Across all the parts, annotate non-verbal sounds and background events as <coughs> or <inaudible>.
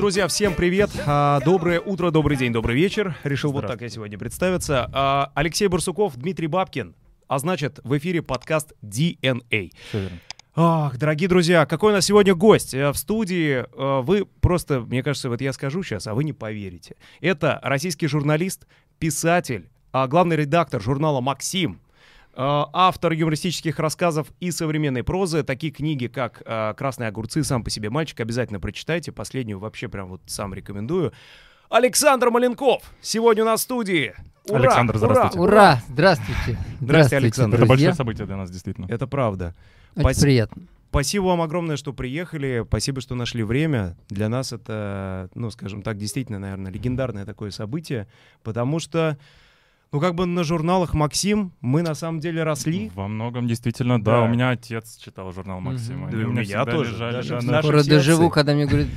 друзья, всем привет. А, Доброе утро, добрый день, добрый вечер. Решил вот так я сегодня представиться. А, Алексей Барсуков, Дмитрий Бабкин. А значит, в эфире подкаст DNA. Ах, дорогие друзья, какой у нас сегодня гость Э, в студии. э, Вы просто, мне кажется, вот я скажу сейчас, а вы не поверите. Это российский журналист, писатель, а главный редактор журнала «Максим», автор юмористических рассказов и современной прозы. Такие книги, как э, «Красные огурцы», «Сам по себе мальчик», обязательно прочитайте. Последнюю вообще прям вот сам рекомендую. Александр Маленков сегодня у нас в студии. Ура! Александр, Ура! здравствуйте. Ура! Здравствуйте! Здравствуйте, Александр. Это большое событие для нас, действительно. Это правда. Очень Спасибо. приятно. Спасибо вам огромное, что приехали. Спасибо, что нашли время. Для нас это, ну, скажем так, действительно, наверное, легендарное такое событие, потому что, ну, как бы на журналах «Максим» мы на самом деле росли. Во многом действительно, Да. да. У меня отец читал журнал Мгм. «Максим». Да и у меня всегда тоже, лежали, даже да, в на- Скоро доживу, когда мне говорит,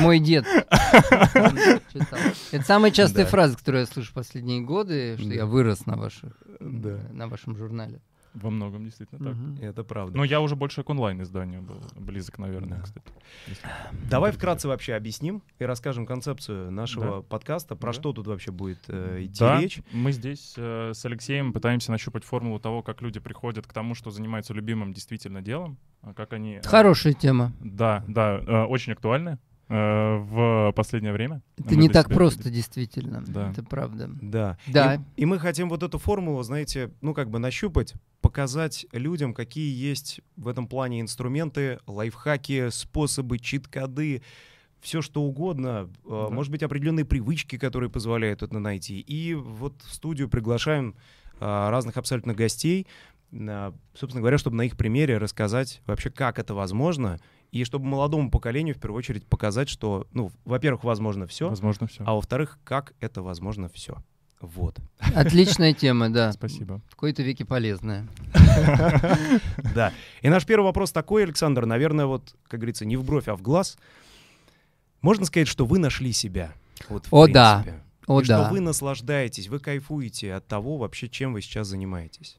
мой дед. <laughs> Это самая частая фраза, которую я слышу последние годы, что я вырос на вашем журнале. Во многом, действительно, так. Мгм. Это правда. Но я уже больше к онлайн-изданию был близок, наверное, Да. кстати. Если- Давай вкратце вообще объясним и расскажем концепцию нашего Да. подкаста, про Да. что тут вообще будет э, идти Да, речь. мы здесь э, с Алексеем пытаемся нащупать формулу того, как люди приходят к тому, что занимаются любимым действительно делом, а как они... э, Хорошая тема. Да, да, э, очень актуальны э, в последнее время. Это не так себя просто, действительно. Да. Это правда. Да. Да. И, и мы хотим вот эту формулу, знаете, ну как бы нащупать, показать людям, какие есть в этом плане инструменты, лайфхаки, способы, чит-коды, все что угодно, э, Да. может быть, определенные привычки, которые позволяют это найти. И вот в студию приглашаем а, разных абсолютно гостей, собственно говоря, чтобы на их примере рассказать вообще, как это возможно, и чтобы молодому поколению в первую очередь показать, что, ну, во-первых, возможно все, Возможно, все. а во-вторых, как это возможно все. Вот. Отличная тема, да. Спасибо. В какой-то веке полезная. <laughs> Да. И наш первый вопрос такой, Александр, наверное, вот, как говорится, не в бровь, а в глаз. Можно сказать, что вы нашли себя? Вот, в О, да. О, и да. что вы наслаждаетесь, вы кайфуете от того вообще, чем вы сейчас занимаетесь.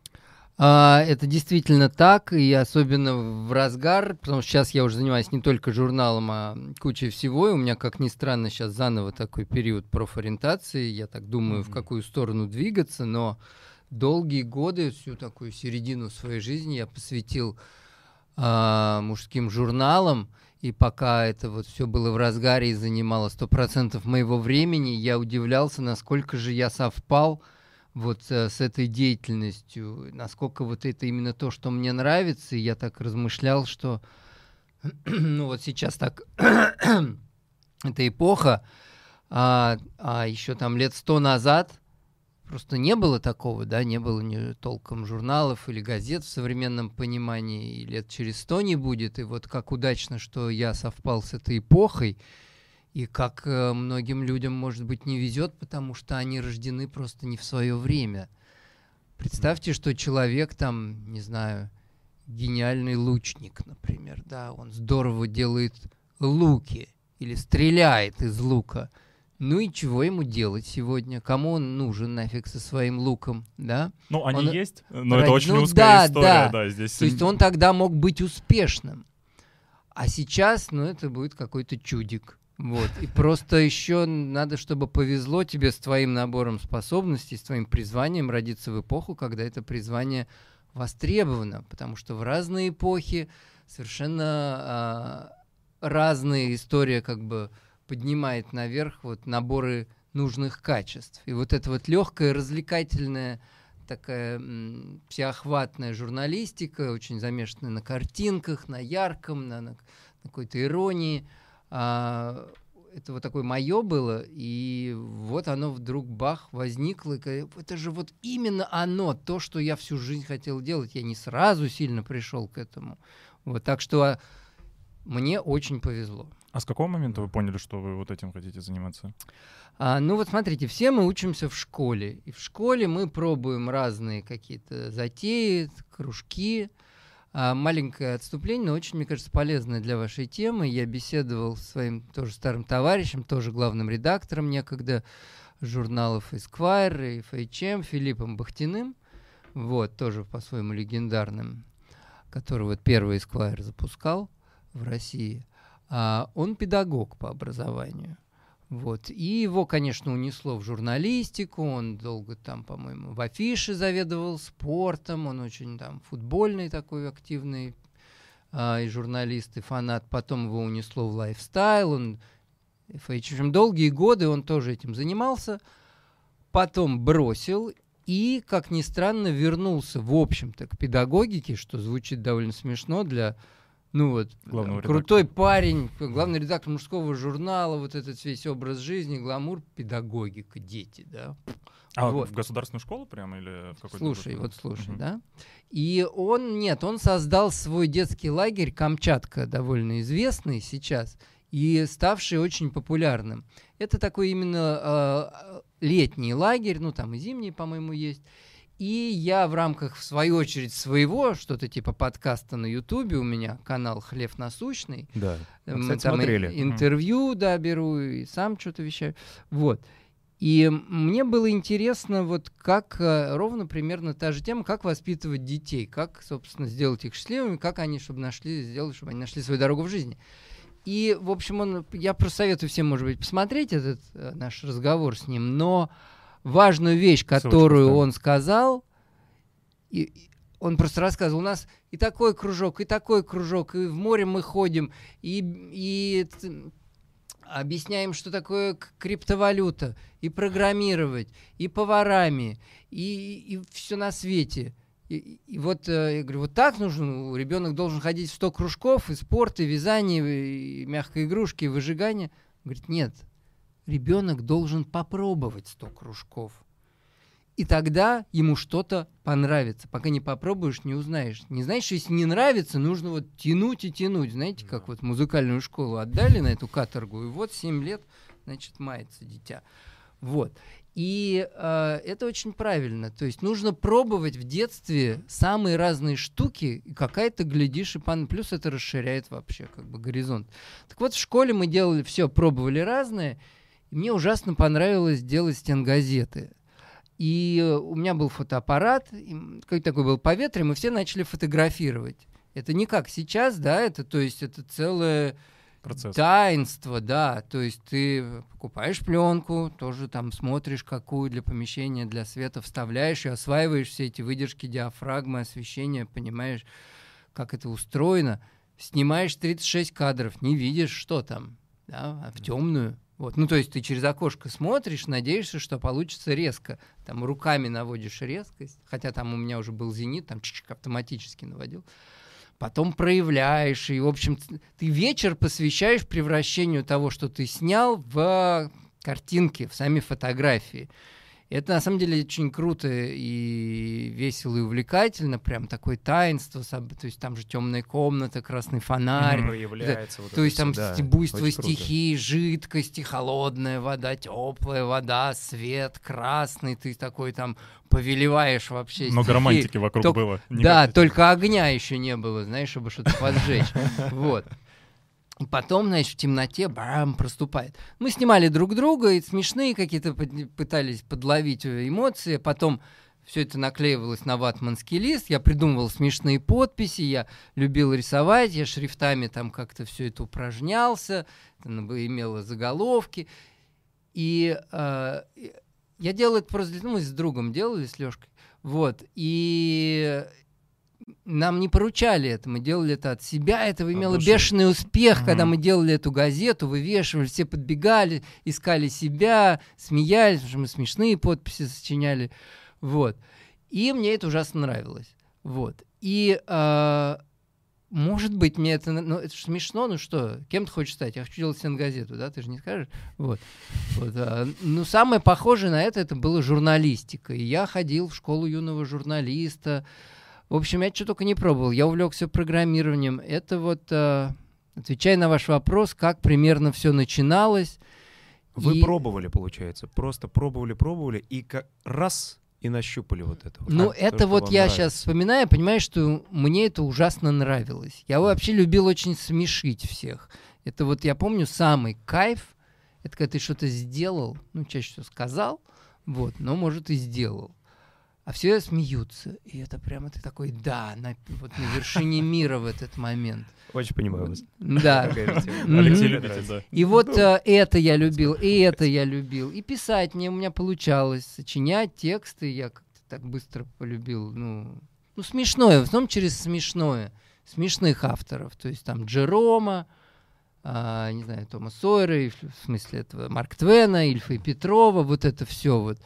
А, это действительно так, и особенно в разгар, потому что сейчас я уже занимаюсь не только журналом, а кучей всего, и у меня, как ни странно, сейчас заново такой период профориентации, я так думаю, в Мгм. какую сторону двигаться, но долгие годы, всю такую середину своей жизни я посвятил а, мужским журналам, и пока это вот все было в разгаре и занимало 100% моего времени, я удивлялся, насколько же я совпал вот э, с этой деятельностью, насколько вот это именно то, что мне нравится, и я так размышлял, что <clears throat> ну вот сейчас так <clears throat> эта эпоха, а, еще там лет сто назад просто не было такого, да, не было ни толком журналов или газет в современном понимании, и лет через сто не будет, и вот как удачно, что я совпал с этой эпохой, и как э, многим людям, может быть, не везет, потому что они рождены просто не в свое время. Представьте, что человек там, не знаю, гениальный лучник, например, да, он здорово делает луки или стреляет из лука. Ну и чего ему делать сегодня? Кому он нужен нафиг со своим луком, да? Ну, они Он- есть, но Ради- это очень ну узкая да, история, да. да, здесь. То есть он тогда мог быть успешным. А сейчас, ну, это будет какой-то чудик. Вот. И просто еще надо, чтобы повезло тебе с твоим набором способностей, с твоим призванием родиться в эпоху, когда это призвание востребовано. Потому что в разные эпохи совершенно а, разная история как бы поднимает наверх вот наборы нужных качеств. И вот это вот легкая, развлекательная такая м, всеохватная журналистика, очень замешанная на картинках, на ярком, на, на какой-то иронии. А, это вот такое мое было, и вот оно вдруг бах возникло. и ка- Это же вот именно оно, то, что я всю жизнь хотел делать. Я не сразу сильно пришел к этому. Вот, так что а, мне очень повезло. А с какого момента вы поняли, что вы вот этим хотите заниматься? А, ну вот смотрите, все мы учимся в школе. И в школе мы пробуем разные какие-то затеи, кружки. А, маленькое отступление, но очень, мне кажется, полезное для вашей темы. Я беседовал с своим тоже старым товарищем, тоже главным редактором некогда журналов Esquire и FHM, Филиппом Бахтиным. Вот, тоже по-своему легендарным, который вот первый Esquire запускал в России. А, он педагог по образованию. Вот. И его, конечно, унесло в журналистику, он долго там, по-моему, в афише заведовал спортом, он очень там футбольный такой активный а, и журналист, и фанат. Потом его унесло в лайфстайл, он в общем, долгие годы он тоже этим занимался, потом бросил и, как ни странно, вернулся, в общем-то, к педагогике, что звучит довольно смешно для ну вот, Главного крутой редактора. парень, главный редактор мужского журнала, вот этот весь образ жизни, гламур, педагогика, дети, да. А Вот. в государственную школу прямо или в какой-то... Слушай, вот слушай, Мгм. да. И он, нет, он создал свой детский лагерь Камчатка, довольно известный сейчас, и ставший очень популярным. Это такой именно э, летний лагерь, ну там и зимний, по-моему, есть. И я в рамках, в свою очередь, своего, что-то типа подкаста на Ютубе, у меня канал «Хлеб насущный», Да. Мы, мы кстати, там смотрели. интервью, да, беру, и сам что-то вещаю. Вот. И мне было интересно, вот как э, ровно примерно та же тема, как воспитывать детей, как, собственно, сделать их счастливыми, как они, чтобы нашли, сделать, чтобы они нашли свою дорогу в жизни. И, в общем, он, я просто советую всем, может быть, посмотреть этот э, наш разговор с ним, но важную вещь, которую он сказал, и, и он просто рассказывал, у нас и такой кружок, и такой кружок, и в море мы ходим, и, и объясняем, что такое криптовалюта, и программировать, и поварами, и, все на свете. И, и вот э, я говорю, вот так нужно, ребенок должен ходить в 100 кружков, и спорт, и вязание, и мягкой игрушки, и выжигание. Он говорит, нет, ребенок должен попробовать 100 кружков. И тогда ему что-то понравится. Пока не попробуешь, не узнаешь. Не знаешь, если не нравится, нужно вот тянуть и тянуть. Знаете, как вот музыкальную школу отдали на эту каторгу, и вот 7 лет, значит, мается дитя. Вот. И э, это очень правильно. То есть нужно пробовать в детстве самые разные штуки, и какая-то, глядишь, и пан... Плюс это расширяет вообще как бы горизонт. Так вот, в школе мы делали все, пробовали разное. Мне ужасно понравилось делать стенгазеты. И э, у меня был фотоаппарат, какой такой был по ветру, и мы все начали фотографировать. Это не как сейчас, да, это, то есть это целое Процесс. таинство, да. То есть ты покупаешь пленку, тоже там смотришь, какую для помещения, для света вставляешь и осваиваешь все эти выдержки диафрагмы, освещения, понимаешь, как это устроено. Снимаешь 36 кадров, не видишь, что там, да, а в темную. Вот. Ну, то есть ты через окошко смотришь, надеешься, что получится резко. Там руками наводишь резкость, хотя там у меня уже был зенит, там чик автоматически наводил потом проявляешь, и, в общем, ты вечер посвящаешь превращению того, что ты снял, в картинки, в сами фотографии. Это на самом деле очень круто и весело и увлекательно, прям такое таинство, то есть там же темная комната, красный фонарь, Мгм. Проявляется вот то есть там да. буйство стихий, жидкости, холодная вода, теплая вода, свет красный, ты такой там повелеваешь вообще Много стихи. романтики вокруг Только- было. Да, только огня еще не было, знаешь, чтобы что-то поджечь. <laughs> Вот. Потом, значит, в темноте бам, проступает. Мы снимали друг друга, и смешные какие-то пытались подловить э, эмоции. Потом все это наклеивалось на ватманский лист. Я придумывал смешные подписи, я любил рисовать, я шрифтами там как-то все это упражнялся, имело заголовки. И э, я делал это просто, ну, мы с другом делали, с Лешкой. Вот. И нам не поручали это, мы делали это от себя, это имело души. бешеный успех, когда Мгм. мы делали эту газету, вывешивали, все подбегали, искали себя, смеялись, потому что мы смешные подписи сочиняли, вот. И мне это ужасно нравилось, вот. И, а, может быть, мне это, ну, это ж смешно, ну что, кем ты хочешь стать? Я хочу делать газету, да, ты же не скажешь? Вот. Вот, а, ну, самое похожее на это, это была журналистика. И я ходил в школу юного журналиста. В общем, я что только не пробовал. Я увлекся программированием. Это вот, а, Отвечая на ваш вопрос, как примерно все начиналось. Вы и- пробовали, получается, просто пробовали, пробовали, и как раз и нащупали вот это. Ну, То, это что вот я нравится. сейчас вспоминаю, понимаю, что мне это ужасно нравилось. Я вообще любил очень смешить всех. Это вот я помню самый кайф, это когда ты что-то сделал, ну, чаще всего сказал, вот, но, может, и сделал. А все смеются. И это прямо ты такой, да, на, вот на вершине <laughs> мира в этот момент. Очень понимаю вас. Да. Алексей нравится. да. И вот э, это я любил, и это я любил. И писать мне у меня получалось, сочинять тексты я как-то так быстро полюбил. Ну, ну смешное, в основном через смешное, смешных авторов. То есть там Джерома, а, не знаю, Тома Сойера, в смысле этого Марк Твена, Ильфа и Петрова, вот это все вот.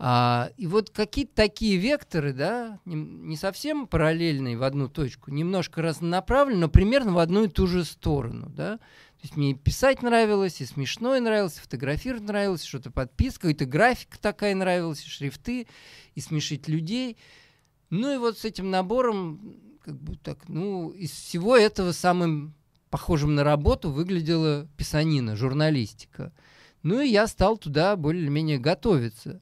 А, и вот какие-то такие векторы, да, не, не совсем параллельные в одну точку, немножко разнонаправленные, но примерно в одну и ту же сторону, да. То есть мне и писать нравилось, и смешное нравилось, и фотографировать нравилось, что-то подписка, и графика такая нравилась, и шрифты, и смешить людей. Ну и вот с этим набором, как бы так, ну, из всего этого самым похожим на работу выглядела писанина, журналистика. Ну и я стал туда более-менее готовиться.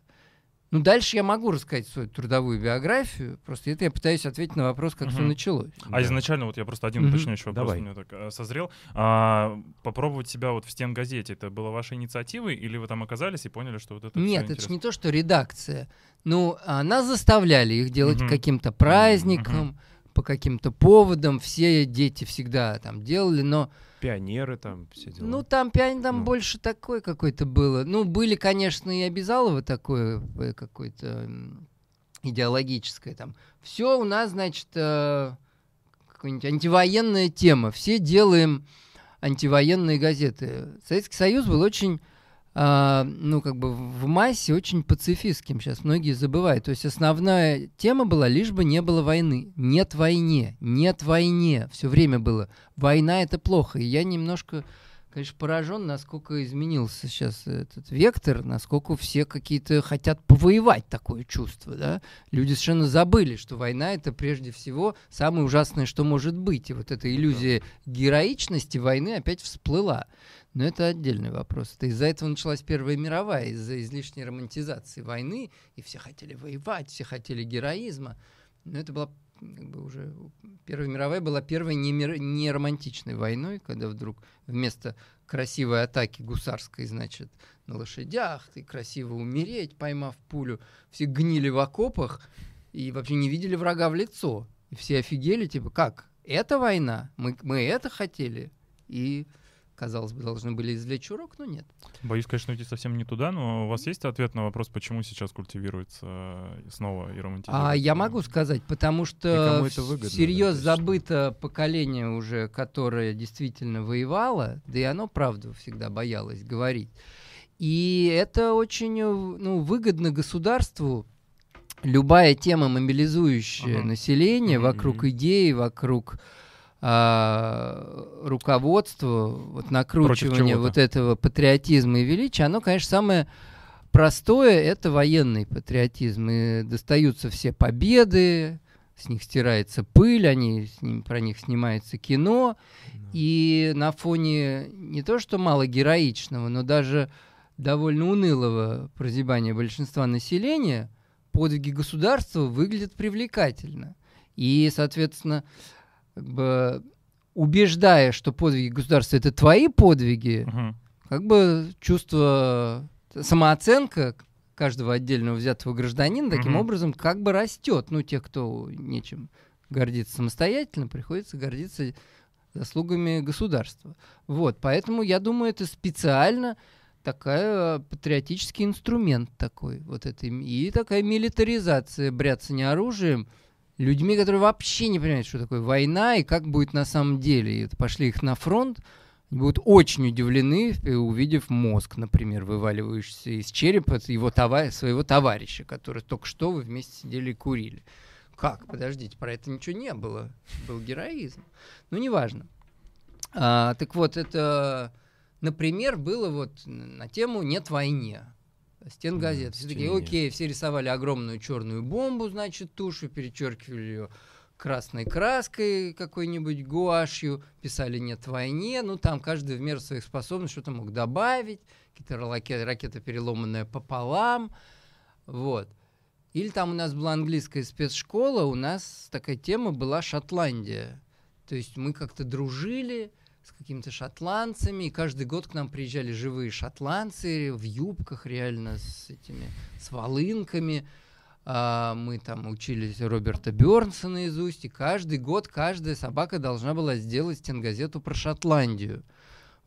Ну, дальше я могу рассказать свою трудовую биографию, просто это я пытаюсь ответить на вопрос, как все Мгм. началось. А Да. изначально, вот я просто один Мгм. уточняющий вопрос Давай. у меня так э, созрел. А, попробовать себя вот в стенгазете, это было вашей инициативой, или вы там оказались и поняли, что вот это Нет, это же не то, что редакция. Ну, а нас заставляли их делать к каким-то праздникам, по каким-то поводам. Все дети всегда там делали, но Пионеры там, все дела. ну там пиань там Ну. больше такой какой-то было. Ну, были, конечно, и обязалово такое э, какое-то идеологическое там. Все у нас, значит, э, какая-нибудь антивоенная тема. Все делаем антивоенные газеты. Советский Союз был очень, а, ну, как бы в массе очень пацифистским. Сейчас многие забывают. То есть основная тема была, лишь бы не было войны. Нет войне, нет войне. Все время было. Война это плохо. И я немножко, конечно, поражен, насколько изменился сейчас этот вектор, насколько все какие-то хотят повоевать такое чувство, да. Люди совершенно забыли, что война это прежде всего самое ужасное, что может быть. И вот эта иллюзия героичности войны опять всплыла. Но это отдельный вопрос. Это из-за этого началась Первая мировая, из-за излишней романтизации войны, и все хотели воевать, все хотели героизма. Но это была как бы уже Первая мировая была первой не, мир- не романтичной войной, когда вдруг вместо красивой атаки гусарской, значит, на лошадях, ты красиво умереть, поймав пулю, все гнили в окопах и вообще не видели врага в лицо. И все офигели, типа, как? Это война? Мы, мы это хотели? И, казалось бы, должны были извлечь урок, но нет. Боюсь, конечно, уйти совсем не туда, но у вас есть ответ на вопрос, почему сейчас культивируется э, снова и романтизируется? А я могу сказать, потому что выгодно, всерьез да, забыто поколение уже, которое действительно воевало, да и оно, правда, всегда боялось говорить. И это очень э, ну, выгодно государству. Любая тема, мобилизующая Ага. население вокруг идеи, вокруг а, руководства, вот накручивания чего-то. вот этого патриотизма и величия, оно, конечно, самое простое это военный патриотизм. И достаются все победы, с них стирается пыль, они, с ним, про них снимается кино. И на фоне не то что мало героичного, но даже довольно унылого прозябания большинства населения, подвиги государства выглядят привлекательно. И, соответственно, как бы убеждая, что подвиги государства это твои подвиги, Мгм. как бы чувство, самооценка каждого отдельного взятого гражданина таким Мгм. образом как бы растет. Ну, те, кто нечем гордиться самостоятельно, приходится гордиться заслугами государства. Вот, поэтому я думаю, это специально такая патриотический инструмент такой, вот это, и такая милитаризация бряцания оружием людьми, которые вообще не понимают, что такое война и как будет на самом деле. И пошли их на фронт, будут очень удивлены, э, увидев мозг, например, вываливающийся из черепа его това- своего товарища, который только что вы вместе сидели и курили. Как? Подождите, про это ничего не было. Был героизм. Ну, неважно. А, так вот, это, например, было вот на тему «Нет войне». Стен газет. Все такие, окей, все рисовали огромную черную бомбу, значит, тушью, перечеркивали ее красной краской какой-нибудь гуашью, писали «нет войне», ну там каждый в меру своих способностей что-то мог добавить, какие-то ракеты, ракета переломанная пополам, вот. Или там у нас была английская спецшкола, у нас такая тема была Шотландия. То есть мы как-то дружили с какими-то шотландцами, и каждый год к нам приезжали живые шотландцы в юбках реально с этими, с волынками. А, мы там учились Роберта Бернса наизусть, и каждый год каждая собака должна была сделать стенгазету про Шотландию.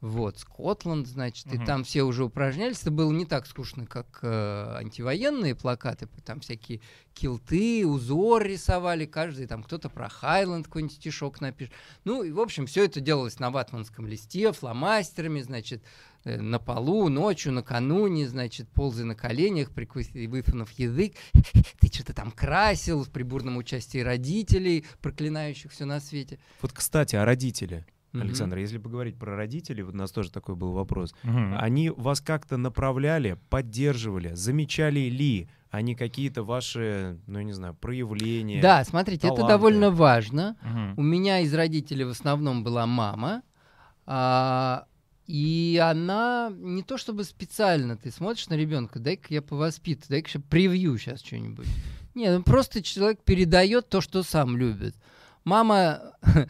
Вот, Скотланд, значит, угу. и там все уже упражнялись. Это было не так скучно, как э, антивоенные плакаты. Там всякие килты, узор рисовали, каждый там кто-то про Хайленд какой-нибудь стишок напишет. Ну, и, в общем, все это делалось на ватманском листе, фломастерами, значит, э, на полу, ночью, накануне, значит, ползая на коленях, прикусив, выфанув язык. <laughs> Ты что-то там красил при бурном участии родителей, проклинающих все на свете. Вот, кстати, о родителях. Александр, mm-hmm. если поговорить про родителей, вот у нас тоже такой был вопрос. Mm-hmm. Они вас как-то направляли, поддерживали, замечали ли они какие-то ваши, ну, не знаю, проявления? Да, смотрите, таланты. это довольно важно. Mm-hmm. У меня из родителей в основном была мама, а, и она не то чтобы специально, ты смотришь на ребенка, дай-ка я повоспитаю, дай-ка я привью сейчас что-нибудь. Нет, ну просто человек передает то, что сам любит. Мама <laughs>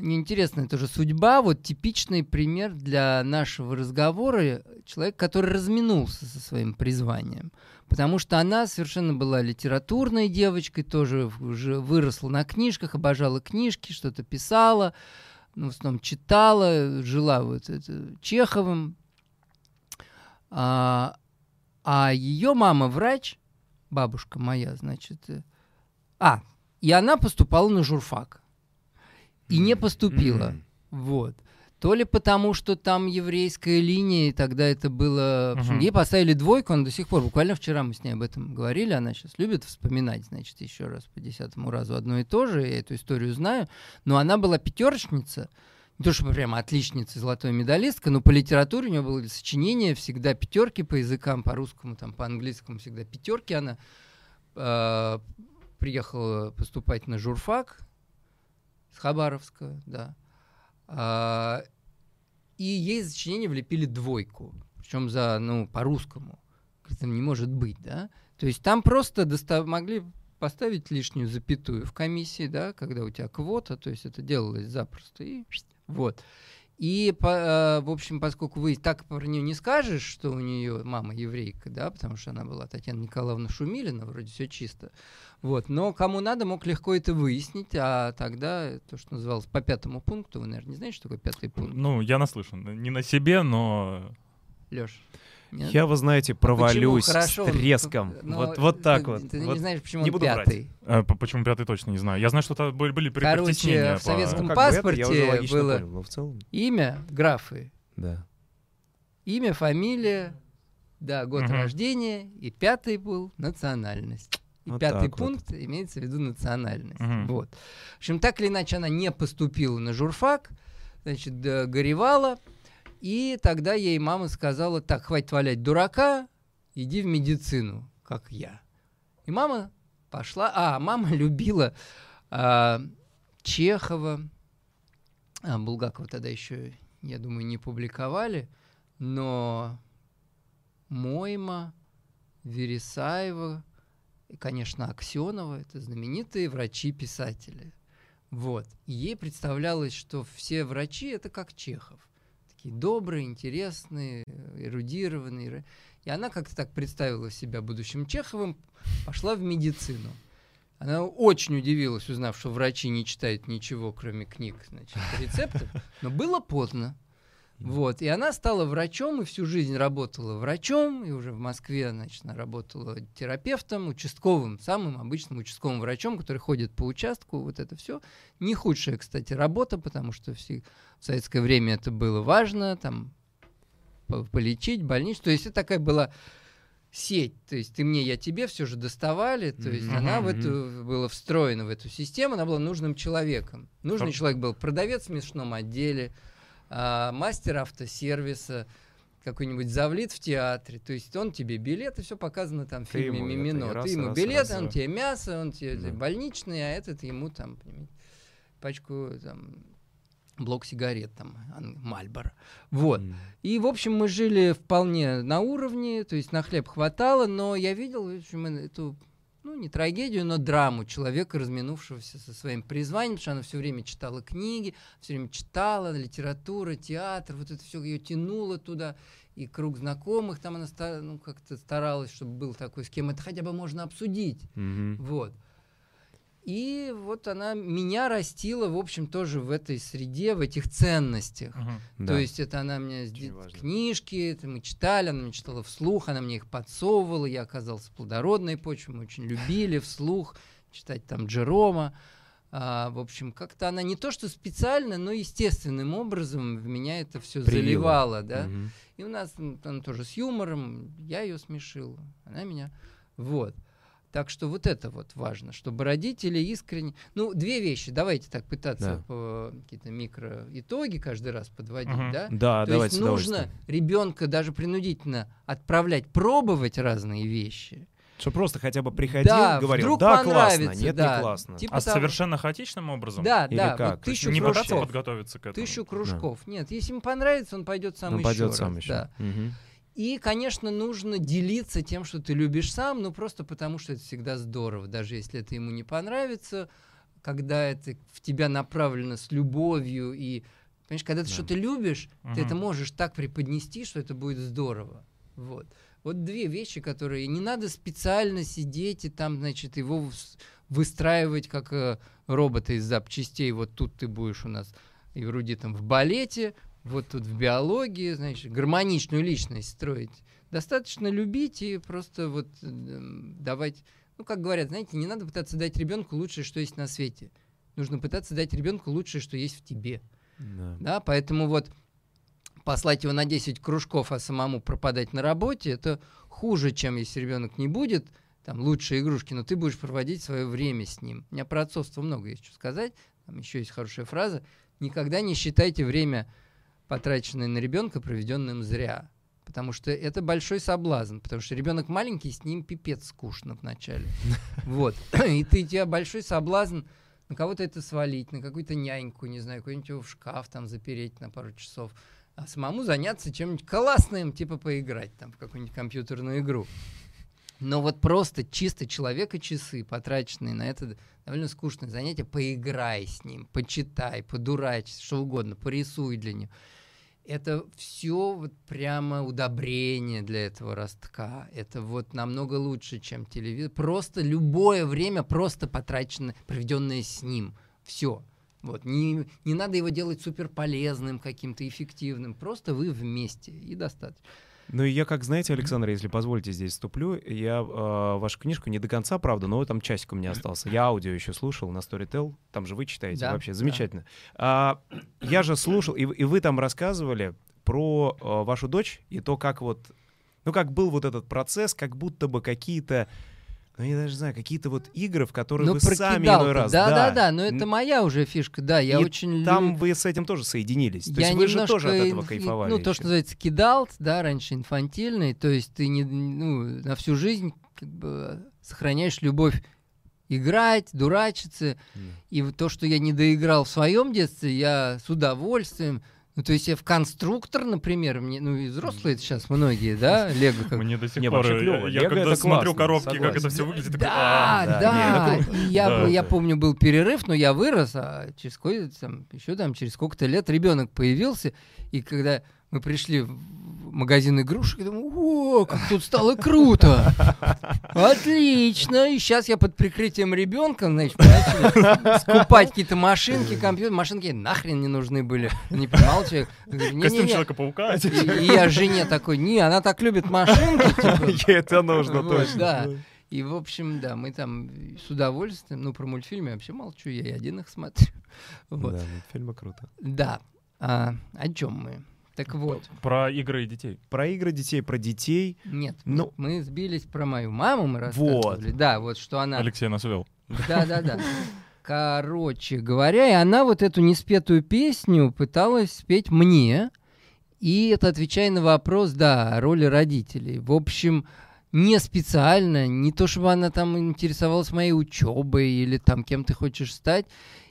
неинтересная тоже судьба. Вот типичный пример для нашего разговора. Человек, который разминулся со своим призванием. Потому что она совершенно была литературной девочкой, тоже уже выросла на книжках, обожала книжки, что-то писала, ну, в основном читала, жила вот это, Чеховым. А, а ее мама врач, бабушка моя, значит, э, а, и она поступала на журфак и не поступила. Mm-hmm. Вот. То ли потому, что там еврейская линия, и тогда это было... Uh-huh. Ей поставили двойку, она до сих пор... Буквально вчера мы с ней об этом говорили, она сейчас любит вспоминать, значит, еще раз по десятому разу одно и то же, я эту историю знаю. Но она была пятерочница, не то чтобы прямо отличница, золотой медалистка, но по литературе у нее было сочинение, всегда пятерки по языкам, по русскому, там, по английскому всегда пятерки. Она э, приехала поступать на журфак, с Хабаровска, да. А, и ей за сочинение влепили двойку, причем за, ну, по-русскому. Это не может быть, да. То есть там просто достав... могли поставить лишнюю запятую в комиссии, да, когда у тебя квота, то есть это делалось запросто, и вот. И, по, э, в общем, поскольку вы так про нее не скажешь, что у нее мама еврейка, да, потому что она была Татьяна Николаевна Шумилина, вроде все чисто, вот, но кому надо, мог легко это выяснить, а тогда то, что называлось по пятому пункту, вы, наверное, не знаете, что такое пятый пункт? Ну, я наслышан, не на себе, но... Леш. Нет? Я, вы знаете, провалюсь а с треском. Ну, вот, вот так ты, вот. Ты вот. не знаешь, почему не он пятый. А, почему пятый точно не знаю. Я знаю, что там были, были Короче, в советском по... паспорте ну, было понял, но в целом... имя, графы. Да. Имя, фамилия, да, год угу. рождения, и пятый был национальность. И вот пятый пункт вот. имеется в виду национальность. Угу. Вот. В общем, так или иначе, она не поступила на журфак, значит, горевала. И тогда ей мама сказала, так, хватит валять дурака, иди в медицину, как я. И мама пошла, а, мама <laughs> любила а, Чехова, а, Булгакова тогда еще, я думаю, не публиковали, но Мойма, Вересаева, и, конечно, Аксенова, это знаменитые врачи-писатели. Вот. И ей представлялось, что все врачи — это как Чехов такие добрые, интересные, эрудированные. И она как-то так представила себя будущим Чеховым, пошла в медицину. Она очень удивилась, узнав, что врачи не читают ничего, кроме книг, значит, рецептов. Но было поздно. Вот, и она стала врачом и всю жизнь работала врачом, и уже в Москве, значит, она работала терапевтом, участковым, самым обычным участковым врачом, который ходит по участку, вот это все. Не худшая, кстати, работа, потому что все, в советское время это было важно, там, полечить, больничку. То есть это такая была сеть, то есть ты мне, я тебе, все же доставали, то есть mm-hmm. она в эту, была встроена в эту систему, она была нужным человеком. Нужный человек был продавец в мясном отделе, а, мастер автосервиса, какой-нибудь завлит в театре, то есть он тебе билет, и все показано там в фильме ему это, и «Мимино». раз, Ты ему раз, билет, раз, он тебе мясо, он тебе Да. больничный, а этот ему там, пачку там блок сигарет там, Мальборо. Вот. М. И, в общем, мы жили вполне на уровне, то есть на хлеб хватало, но я видел в общем, эту, ну, не трагедию, но драму человека, разминувшегося со своим призванием, потому что она все время читала книги, все время читала, литература, театр, вот это все ее тянуло туда, и круг знакомых там она ну, как-то старалась, чтобы был такой, с кем это хотя бы можно обсудить. Мгм. Вот. И вот она меня растила, в общем, тоже в этой среде, в этих ценностях. Мгм. Да. То есть это она мне книжки, это мы читали, она мне читала вслух, она мне их подсовывала, я оказался плодородной почвой, мы очень любили вслух читать там Джерома. А, в общем, как-то она не то что специально, но естественным образом в меня это все Привила. заливала, да. Мгм. И у нас м, она тоже с юмором, я ее смешил, она меня. Вот. Так что вот это вот важно, чтобы родители искренне... Ну, две вещи, давайте так пытаться Да. по какие-то микроитоги каждый раз подводить, Мгм. да? Да, То давайте есть нужно ребенка даже принудительно отправлять пробовать разные вещи. Что просто хотя бы приходил, Да, говорил, вдруг да, классно, нет, да. не классно. Типа А того. совершенно хаотичным образом? Да, Или да, как? вот тысячу не пытаться кружков. подготовиться к этому? Тысячу кружков. Нет, если ему понравится, он пойдет сам Он еще пойдет раз. сам еще. Да. Мгм. И, конечно, нужно делиться тем, что ты любишь сам, ну просто потому, что это всегда здорово, даже если это ему не понравится, когда это в тебя направлено с любовью и, понимаешь, когда ты Да. что-то любишь, ты это можешь так преподнести, что это будет здорово. Вот. Вот две вещи, которые не надо специально сидеть и там, значит, его выстраивать как э, робота из запчастей. Вот тут ты будешь у нас эрудитом в балете, вот тут в биологии, значит, гармоничную личность строить. Достаточно любить и просто вот эм, давать, ну, как говорят, знаете, не надо пытаться дать ребенку лучшее, что есть на свете. Нужно пытаться дать ребенку лучшее, что есть в тебе. Да. Да, поэтому вот послать его на 10 кружков, а самому пропадать на работе, это хуже, чем если ребенок не будет там лучшие игрушки, но ты будешь проводить свое время с ним. У меня про отцовство много есть что сказать. Там еще есть хорошая фраза. Никогда не считайте время, потраченное на ребенка, проведенным зря. Потому что это большой соблазн. Потому что ребенок маленький, с ним пипец скучно вначале. <laughs> Вот. И ты, у тебя большой соблазн на кого-то это свалить, на какую-то няньку, не знаю, какой-нибудь его в шкаф там запереть на пару часов, а самому заняться чем-нибудь классным, типа поиграть там в какую-нибудь компьютерную игру. Но вот просто чисто человека часы, потраченные на это довольно скучное занятие, поиграй с ним, почитай, подурачься, что угодно, порисуй для него. Это все вот прямо удобрение для этого ростка. Это вот намного лучше, чем телевизор. Просто любое время просто потраченное, проведенное с ним. Все. Вот. Не, не надо его делать супер полезным, каким-то эффективным. Просто вы вместе и достаточно. Ну и я, как знаете, Александр, если позволите, здесь вступлю. Я э, вашу книжку не до конца, правда, но там часик у меня остался. Я аудио еще слушал на Storytel. Там же вы читаете Да, вообще. да. Замечательно. А, я же слушал, и, вы- и вы там рассказывали про э, вашу дочь и то, как вот... Ну, как был вот этот процесс, как будто бы какие-то... Ну, я даже знаю, какие-то вот игры, в которые Ну, вы сами иной раз... Да, да, да, но Н- это моя уже фишка, да, я И очень Там лю- вы с этим тоже соединились. То я есть вы же тоже от этого кайфовали. Ну, то, ещё. что называется кидалт, да, раньше инфантильный, то есть ты не, ну, на всю жизнь как бы сохраняешь любовь играть, дурачиться, Да. и то, что я не доиграл в своем детстве, я с удовольствием. Ну, то есть я в конструктор, например, мне, ну и взрослые сейчас многие, да, Лего как Мне до сих Не, пор, я, клёво. я Лего когда это смотрю классно, коробки, как согласен. это все выглядит, такой, Да, «А, да, И я, Да. я помню, был перерыв, но я вырос, а через сколько там, еще там, через сколько-то лет ребенок появился, и когда мы пришли в магазин игрушек, я думаю, о, как тут стало круто! Отлично! И сейчас я под прикрытием ребенка, значит, скупать какие-то машинки, компьютер. Машинки нахрен не нужны были. Не понимал человек. Костюм. Человека-паука. И, и я жене такой, не, она так любит машинки, типа, <laughs> Ей это нужно точно. И, в общем, да, мы там с удовольствием, ну, про мультфильмы я вообще молчу, я и один их смотрю. Вот. Да, мультфильмы круто. Да. А, о чем мы? Так вот, Про игры и детей. Про игры детей, про детей. нет, Ну- мы сбились про мою маму, мы рассказывали. Да, вот что она... Алексей нас вел. Да, да, да. Короче говоря, и она вот эту неспетую песню пыталась спеть мне. И это отвечая на вопрос, да, о роли родителей. В общем, не специально, не то чтобы она там интересовалась моей учебой или там кем ты хочешь стать.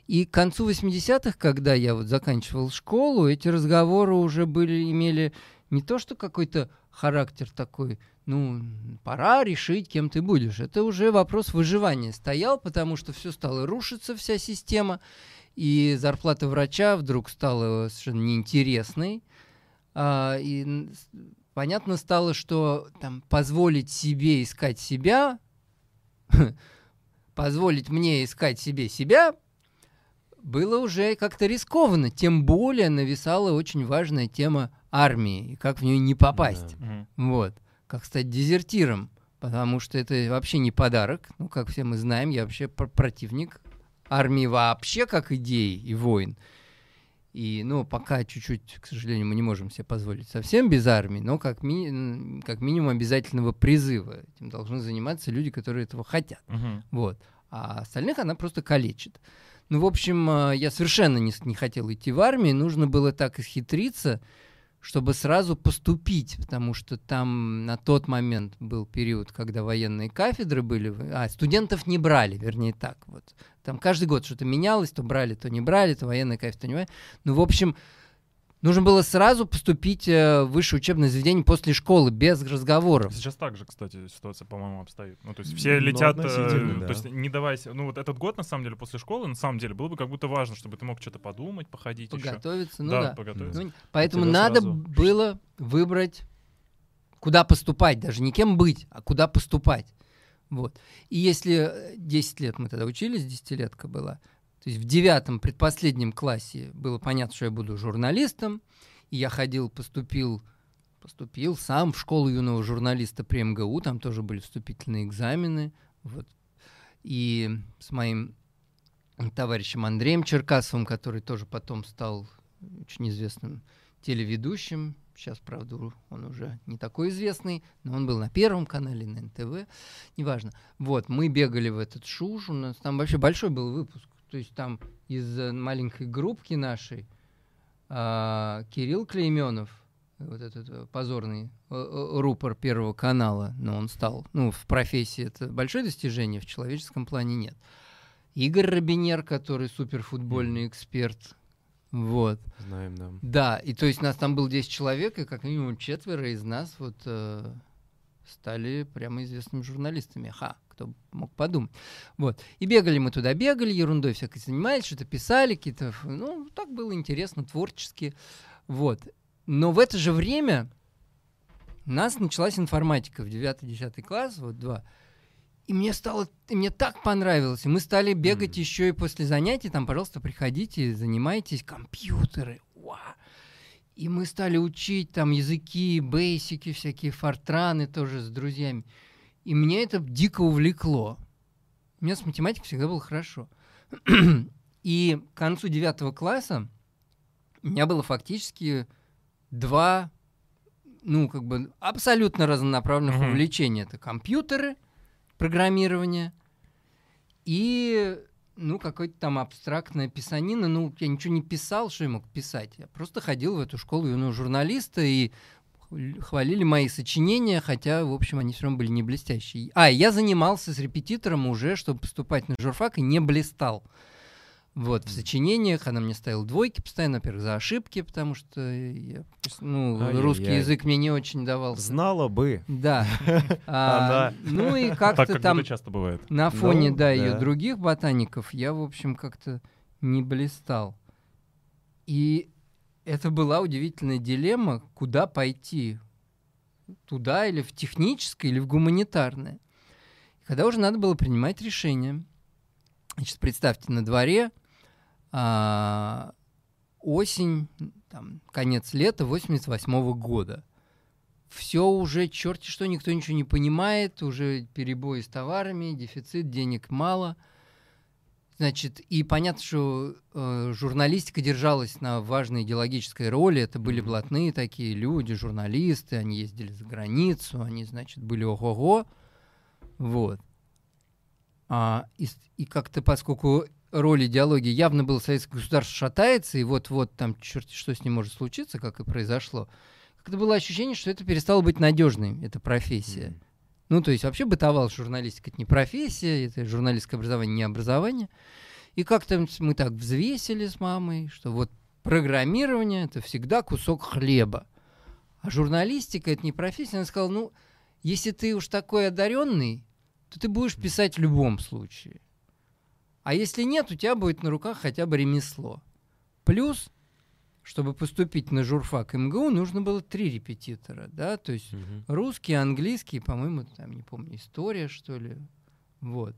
И к концу 80-х, когда я вот заканчивал школу, эти разговоры уже были, имели не то что какой-то характер такой, ну, пора решить, кем ты будешь. Это уже вопрос выживания стоял, потому что все стало рушиться, вся система, и зарплата врача вдруг стала совершенно неинтересной. А, и понятно стало, что там позволить себе искать себя, <laughs> позволить мне искать себе себя, было уже как-то рискованно. Тем более нависала очень важная тема армии и как в нее не попасть. Мгм. Вот. Как стать дезертиром. Потому что это вообще не подарок. Ну, как все мы знаем, я вообще пр- противник армии вообще как идеи и войн. И, ну, пока чуть-чуть, к сожалению, мы не можем себе позволить совсем без армии, но как, ми- как минимум обязательного призыва. Этим должны заниматься люди, которые этого хотят. Мгм. Вот. А остальных она просто калечит. Ну, в общем, э, я совершенно не, не хотел идти в армию. Нужно было так исхитриться, чтобы сразу поступить, потому что там на тот момент был период, когда военные кафедры были, а студентов не брали, вернее так вот. Там каждый год что-то менялось, то брали, то не брали, то военная кафедра, то не брали. Ну, в общем, нужно было сразу поступить э, в высшее учебное заведение после школы, без разговоров. Сейчас так же, кстати, ситуация, по-моему, обстоит. Ну, то есть все Ну, летят, э, относительно, да. то есть не даваясь... Ну, вот этот год, на самом деле, после школы, на самом деле, было бы как будто важно, чтобы ты мог что-то подумать, походить еще. Подготовиться, ну да, да. поготовиться. Ну, поэтому тебя надо сразу- было выбрать, куда поступать, даже не кем быть, а куда поступать. Вот. И если э, 10 лет мы тогда учились, десятилетка была, то есть в девятом, предпоследнем классе было понятно, что я буду журналистом, и я ходил, поступил, поступил сам в школу юного журналиста при МГУ, там тоже были вступительные экзамены, вот. И с моим товарищем Андреем Черкасовым, который тоже потом стал очень известным телеведущим. Сейчас, правда, он уже не такой известный, но он был на Первом канале, на НТВ, неважно. Вот, мы бегали в этот шуш, у нас там вообще большой был выпуск. То есть там из э, маленькой группки нашей а, Кирилл Клейменов, вот этот э, позорный э, рупор Первого канала, но он стал, ну, в профессии это большое достижение, в человеческом плане нет. Игорь Робинер, который суперфутбольный эксперт, вот. Знаем, да. Да, и то есть нас там было 10 человек, и как минимум четверо из нас вот э, стали прямо известными журналистами. Ха, кто мог подумать. Вот. И бегали мы туда, бегали, ерундой всякой занимались, что-то писали, какие-то... Ну, так было интересно, творчески. Вот. Но в это же время у нас началась информатика в 9-10 класс, вот два. И мне стало, и мне так понравилось. И мы стали бегать Мгм. еще и после занятий. Там, пожалуйста, приходите, занимайтесь. Компьютеры. Уа! И мы стали учить там языки, бейсики, всякие фортраны тоже с друзьями. И мне это дико увлекло. У меня с математикой всегда было хорошо. <clears throat> И к концу девятого класса у меня было фактически два, ну, как бы абсолютно разнонаправленных Мгм. увлечения. Это компьютеры, программирование и, ну, какое-то там абстрактная писанина. Ну, я ничего не писал, что я мог писать. Я просто ходил в эту школу юного журналиста и хвалили мои сочинения, хотя, в общем, они все равно были не блестящие. А, я занимался с репетитором уже, чтобы поступать на журфак, и не блистал. Вот, в сочинениях она мне ставила двойки постоянно, во-первых, за ошибки, потому что я, ну, Ай-яй-яй. русский язык мне не очень давался. Знала бы. Да. <laughs> А, Она. ну и Так как-то как там часто бывает. на фоне, Ну, да, ее других ботаников я, в общем, как-то не блистал. И это была удивительная дилемма, куда пойти. Туда или в техническое, или в гуманитарное. И когда уже надо было принимать решение. Значит, представьте, на дворе а, осень, там, конец лета 88 года. Все уже черти что, никто ничего не понимает, уже перебои с товарами, дефицит, денег мало. Значит, и понятно, что э, журналистика держалась на важной идеологической роли. Это были блатные такие люди, журналисты, они ездили за границу, они, значит, были ого-го. Вот. А, и, и как-то, поскольку роль идеологии явно было советское государство шатается, и вот-вот там черт что с ним может случиться, как и произошло. Как-то было ощущение, что это перестало быть надежной, эта профессия. Ну, то есть вообще бытовала журналистика, это не профессия, это журналистское образование, не образование. И как-то мы так взвесили с мамой, что вот программирование — это всегда кусок хлеба. А журналистика — это не профессия. Она сказала, ну, если ты уж такой одаренный, то ты будешь писать в любом случае. А если нет, у тебя будет на руках хотя бы ремесло. Плюс, чтобы поступить на журфак МГУ, нужно было три репетитора, да, то есть Мгм. русский, английский, по-моему, там, не помню, история, что ли, вот.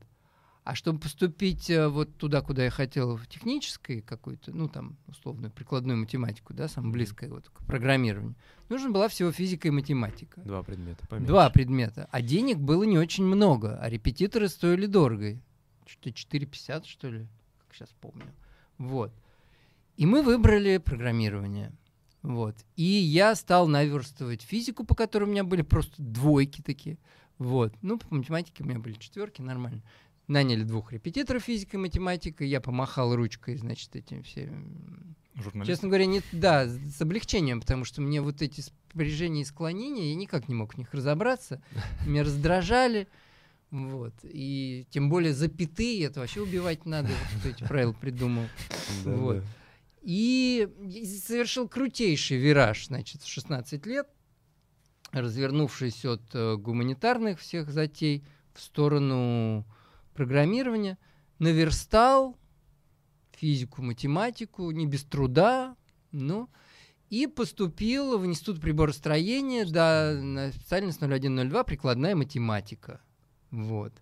А чтобы поступить э, вот туда, куда я хотел, в технической какой-то, ну, там, условную прикладную математику, да, самое близкое вот к программированию, нужна была всего физика и математика. Два предмета. поменьше. Два предмета. А денег было не очень много, а репетиторы стоили дорого. Что-то 4,50, что ли, как сейчас помню. Вот. И мы выбрали программирование. Вот. И я стал наверстывать физику, по которой у меня были просто двойки такие. Вот. Ну, по математике у меня были четверки, нормально. Наняли двух репетиторов физика и математика. Я помахал ручкой, значит, этим всем Журналист. Честно говоря, нет, да, с облегчением, потому что мне вот эти спряжения и склонения, я никак не мог в них разобраться. <laughs> Меня раздражали. Вот. И тем более запятые, это вообще убивать надо, кто эти правила придумал. Вот. И совершил крутейший вираж, значит, в 16 лет, развернувшись от э, гуманитарных всех затей в сторону программирования, наверстал физику, математику, не без труда, но и поступил в Институт приборостроения да, на специальность 0102 прикладная математика. Вот.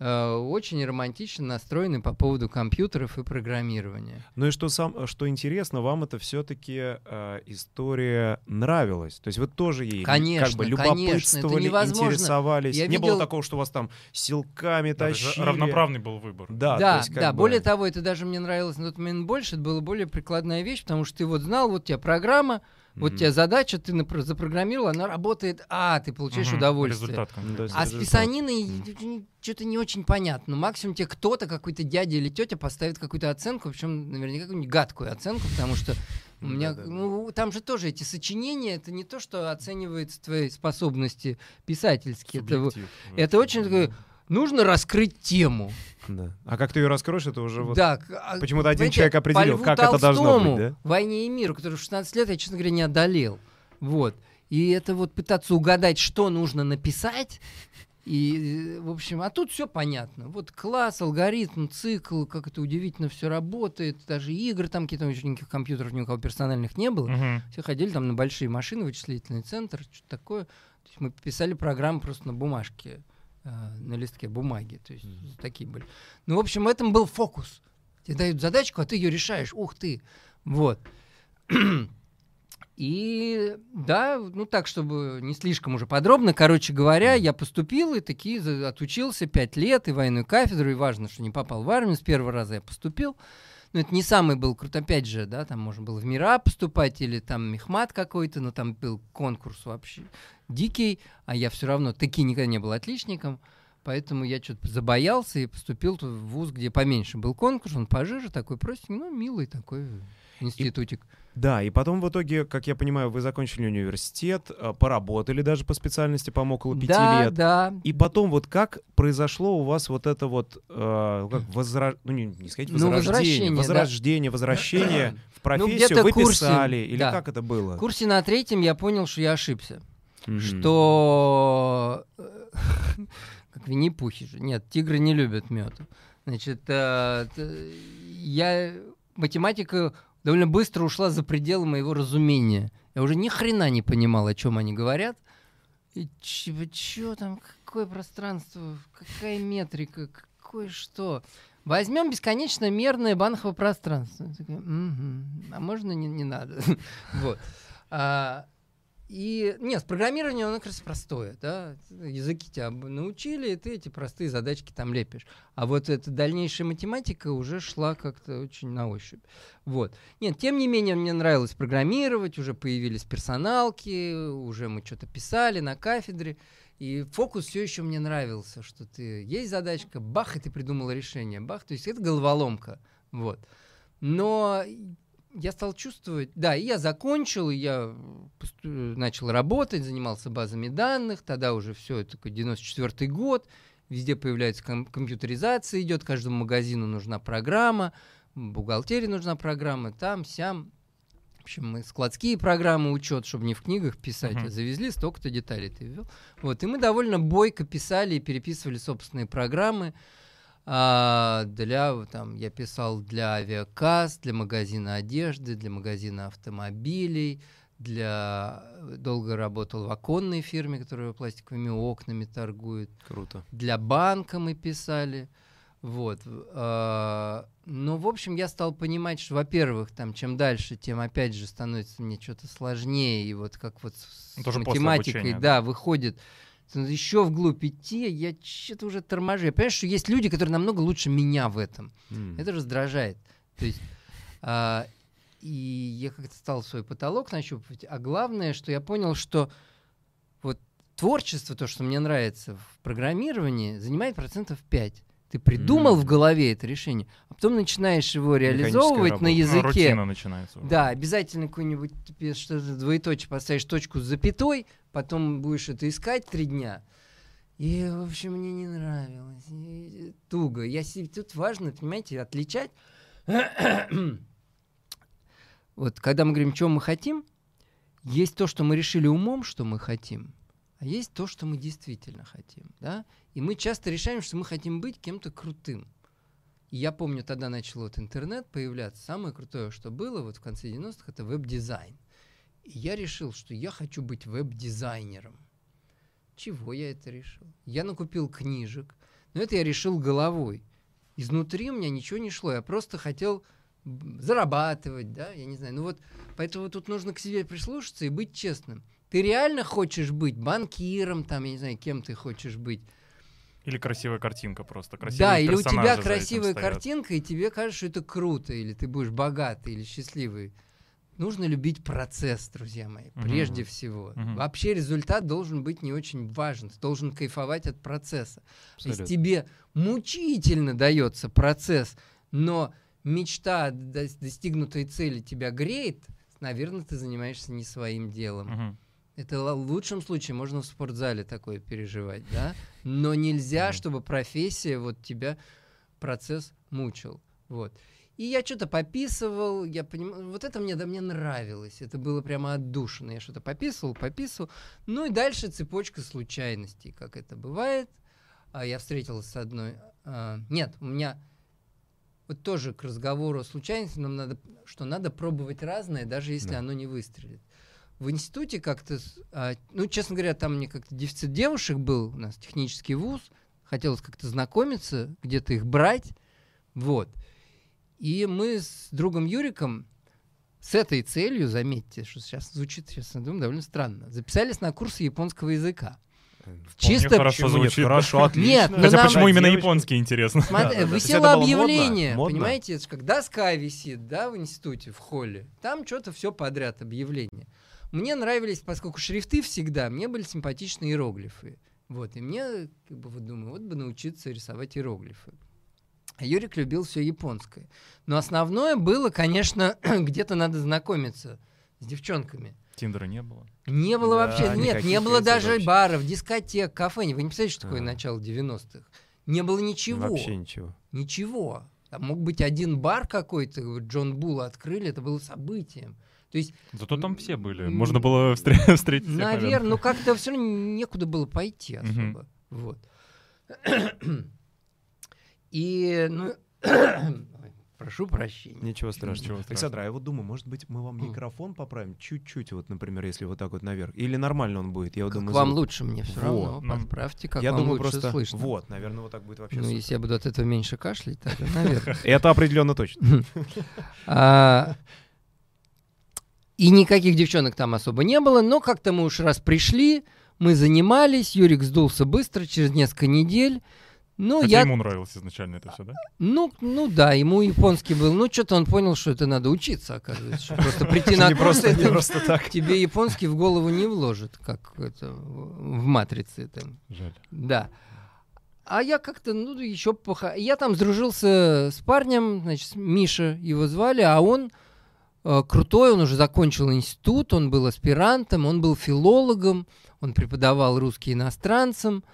Э, Очень романтично настроены по поводу компьютеров и программирования. Ну и что, сам, что интересно, вам это все-таки история нравилась. То есть вы тоже ей как Конечно, бы конечно, это любопытствовали, невозможно. интересовались. Я Не видел- было такого, что вас там силками Да, тащили. равноправный был выбор. Да, то Да, есть как да. бы- Более того, это даже мне нравилось на тот момент больше. Это была более прикладная вещь, потому что ты вот знал, вот у тебя программа, вот Мгм. тебя задача, ты напр- запрограммировал, она работает, а ты получаешь Мгм, удовольствие. Результат А с писаниной что-то не очень понятно. Максимум тебе кто-то, какой-то дядя или тетя поставит какую-то оценку, причем наверняка какую-нибудь гадкую оценку, потому что у меня, ну, там же тоже эти сочинения, это не то, что оценивается твои способности писательские. Это, Субъектив, это очень такое, нужно раскрыть тему. Да. А как ты ее раскроешь, это уже вот... Да, почему-то один человек определил, как это должно Толстому, быть, да? «Войне и миру», который в 16 лет я, честно говоря, не одолел. Вот. И это вот пытаться угадать, что нужно написать, и, в общем, а тут все понятно. Вот класс, алгоритм, цикл, как это удивительно все работает. Даже игры там какие-то очень никаких компьютеров ни у кого персональных не было. Мгм. Все ходили там на большие машины, вычислительный центр, что-то такое. То есть мы писали программу просто на бумажке, на листке бумаги. То есть такие были. Ну, в общем, этом был фокус. Тебе дают задачку, а ты ее решаешь. Ух ты! Вот. И да, ну так, чтобы не слишком уже подробно, короче говоря, я поступил и такие отучился пять лет, и военную кафедру, и важно, что не попал в армию, с первого раза я поступил. Но это не самый был крут, опять же, да, там можно было в МИРА поступать или там мехмат какой-то, но там был конкурс вообще дикий, а я все равно таки никогда не был отличником, поэтому я что-то забоялся и поступил в вуз, где поменьше был конкурс, он пожиже, такой простенький, ну, милый такой институтик. Да, и потом в итоге, как я понимаю, вы закончили университет, э, поработали даже по специальности, по около пяти да, лет. да. И потом вот как произошло у вас вот это вот, э, как возра... ну не, не сказать Ну, возрождение, да. возрождение, возвращение <coughs> в профессию, где-то вы курсе, писали, или да. как это было? В курсе на третьем я понял, что я ошибся. Мгм. что э, <laughs> как Винни-Пухи же. Нет, тигры не любят мед. Значит, э, я математика довольно быстро ушла за пределы моего разумения. Я уже ни хрена не понимал, о чем они говорят. И что там, какое пространство, какая метрика, какое что. Возьмем бесконечно мерное банковое пространство. «Мгм, А можно не, не надо? <laughs> Вот. А, и нет, с программированием оно как раз простое, да. Языки тебя научили, и ты эти простые задачки там лепишь. А вот эта дальнейшая математика уже шла как-то очень на ощупь. Вот. Нет, тем не менее, мне нравилось программировать, уже появились персоналки, уже мы что-то писали на кафедре. И фокус все еще мне нравился, что ты есть задачка, бах, и ты придумал решение, бах, то есть это головоломка, вот. Но я стал чувствовать, да, и я закончил, и я начал работать, занимался базами данных, тогда уже все, это такой 94 год, везде появляется ком- компьютеризация, идет, каждому магазину нужна программа, бухгалтерии нужна программа, там, сям. В общем, мы складские программы, учет, чтобы не в книгах писать, Мгм. а завезли, столько-то деталей ты ввел. Вот, и мы довольно бойко писали и переписывали собственные программы. А, для, там, я писал для авиакасс, для магазина одежды, для магазина автомобилей, для... Долго работал в оконной фирме, которая пластиковыми окнами торгует Круто. для банка мы писали. Вот. а, Ну, в общем, я стал понимать, что, во-первых, там, чем дальше, тем, опять же, становится мне что-то сложнее. И вот как вот с Ну, тоже математикой, да, выходит еще вглубь идти, я что-то уже торможу. Я понимаю, что есть люди, которые намного лучше меня в этом. М. Это раздражает. То есть, а, и я как-то стал свой потолок нащупывать. А главное, что я понял, что вот творчество, то, что мне нравится в программировании, занимает процентов 5. Ты придумал М. в голове это решение, а потом начинаешь его реализовывать работа. на Ну, языке. рутина начинается. уже. Да, обязательно какой-нибудь что-то двоеточие поставишь точку с запятой, потом будешь это искать три дня. И, в общем, мне не нравилось. И туго. Я тут важно, понимаете, отличать. <coughs> вот когда мы говорим, что мы хотим, есть то, что мы решили умом, что мы хотим, а есть то, что мы действительно хотим, да? И мы часто решаем, что мы хотим быть кем-то крутым. И я помню, тогда начал вот интернет появляться. Самое крутое, что было вот в конце 90-х, это веб-дизайн. И я решил, что я хочу быть веб-дизайнером. Чего я это решил? Я накупил книжек, но это я решил головой. Изнутри у меня ничего не шло, я просто хотел зарабатывать, да, я не знаю. Ну вот, поэтому тут нужно к себе прислушаться и быть честным. Ты реально хочешь быть банкиром, там, я не знаю, кем ты хочешь быть. Или красивая картинка просто. да, красивые или у тебя красивая картинка, и тебе кажется, что это круто, или ты будешь богатый или счастливый. Нужно любить процесс, друзья мои, Мгм. прежде всего. Мгм. Вообще результат должен быть не очень важен. Ты должен кайфовать от процесса. Если Абсолютно. тебе мучительно дается процесс, но мечта достигнутой цели тебя греет, наверное, ты занимаешься не своим делом. Мгм. Это в лучшем случае можно в спортзале такое переживать, да? Но нельзя, чтобы профессия вот тебя процесс мучил. Вот. И я что-то пописывал, я понимаю, вот это мне, да, мне нравилось, это было прямо отдушно. Я что-то пописывал, пописывал. Ну и дальше цепочка случайностей, как это бывает. А я встретился с одной... а, нет, у меня вот тоже к разговору о случайности нам надо, что надо пробовать разное, даже если Да. оно не выстрелит. В институте как-то, а, ну, честно говоря, там мне как-то дефицит девушек был, у нас технический вуз, хотелось как-то знакомиться, где-то их брать, вот. И мы с другом Юриком с этой целью, заметьте, что сейчас звучит, сейчас я думаю, довольно странно, записались на курсы японского языка. Вполне Чисто- хорошо Почему нет? звучит. Хорошо, отлично. Нет, ну Хотя нам- почему именно Девочка. японский, интересно? Смотри, Да, да, висело модно? объявление, Модно? понимаете, это ж как доска висит, да, в институте, в холле. Там что-то все подряд объявление. Мне нравились, поскольку шрифты всегда, мне были симпатичны иероглифы. Вот, и мне, как бы, вот думаю, вот бы научиться рисовать иероглифы. А Юрик любил все японское. Но основное было, конечно, <clears throat> где-то надо знакомиться с девчонками. Тиндера не было. Не было Да, вообще, нет, не было даже вообще. баров, дискотек, кафе. Вы не представляете, что такое А. начало 90-х? Не было ничего. Вообще ничего. Ничего. Там мог быть один бар какой-то, Джон Булл открыли, это было событием. То есть, Зато там все были. Можно было встр- <laughs> встретить всех, наверное, ну как-то все равно некуда было пойти особо. Вот. <clears throat> И, ну, <clears throat> прошу прощения. Ничего страшного. Ничего Александр, а я вот думаю, может быть, мы вам микрофон поправим чуть-чуть, вот, например, если вот так вот наверх. Или нормально он будет? Я вот Как думаю, вам звук. лучше мне все Вот. равно, Ну, подправьте, как Я вам думаю, лучше просто... слышно. Вот, наверное, вот так будет вообще Ну, супер. если я буду от этого меньше кашлять, тогда, наверное. <laughs> Это определенно точно. <laughs> И никаких девчонок там особо не было, но как-то мы уж раз пришли, мы занимались, Юрик сдулся быстро, через несколько недель. Ну, Хотя я... ему нравилось изначально это все, да? Ну, ну да, ему японский был. Ну, что-то он понял, что это надо учиться, оказывается. что Просто прийти <laughs> на курс, это просто так. тебе японский в голову не вложит, как это в матрице там. Жаль. Да. А я как-то, ну, еще поха... Я там сдружился с парнем, значит, Миша его звали, а он крутой, он уже закончил институт, он был аспирантом, он был филологом, он преподавал русский иностранцам.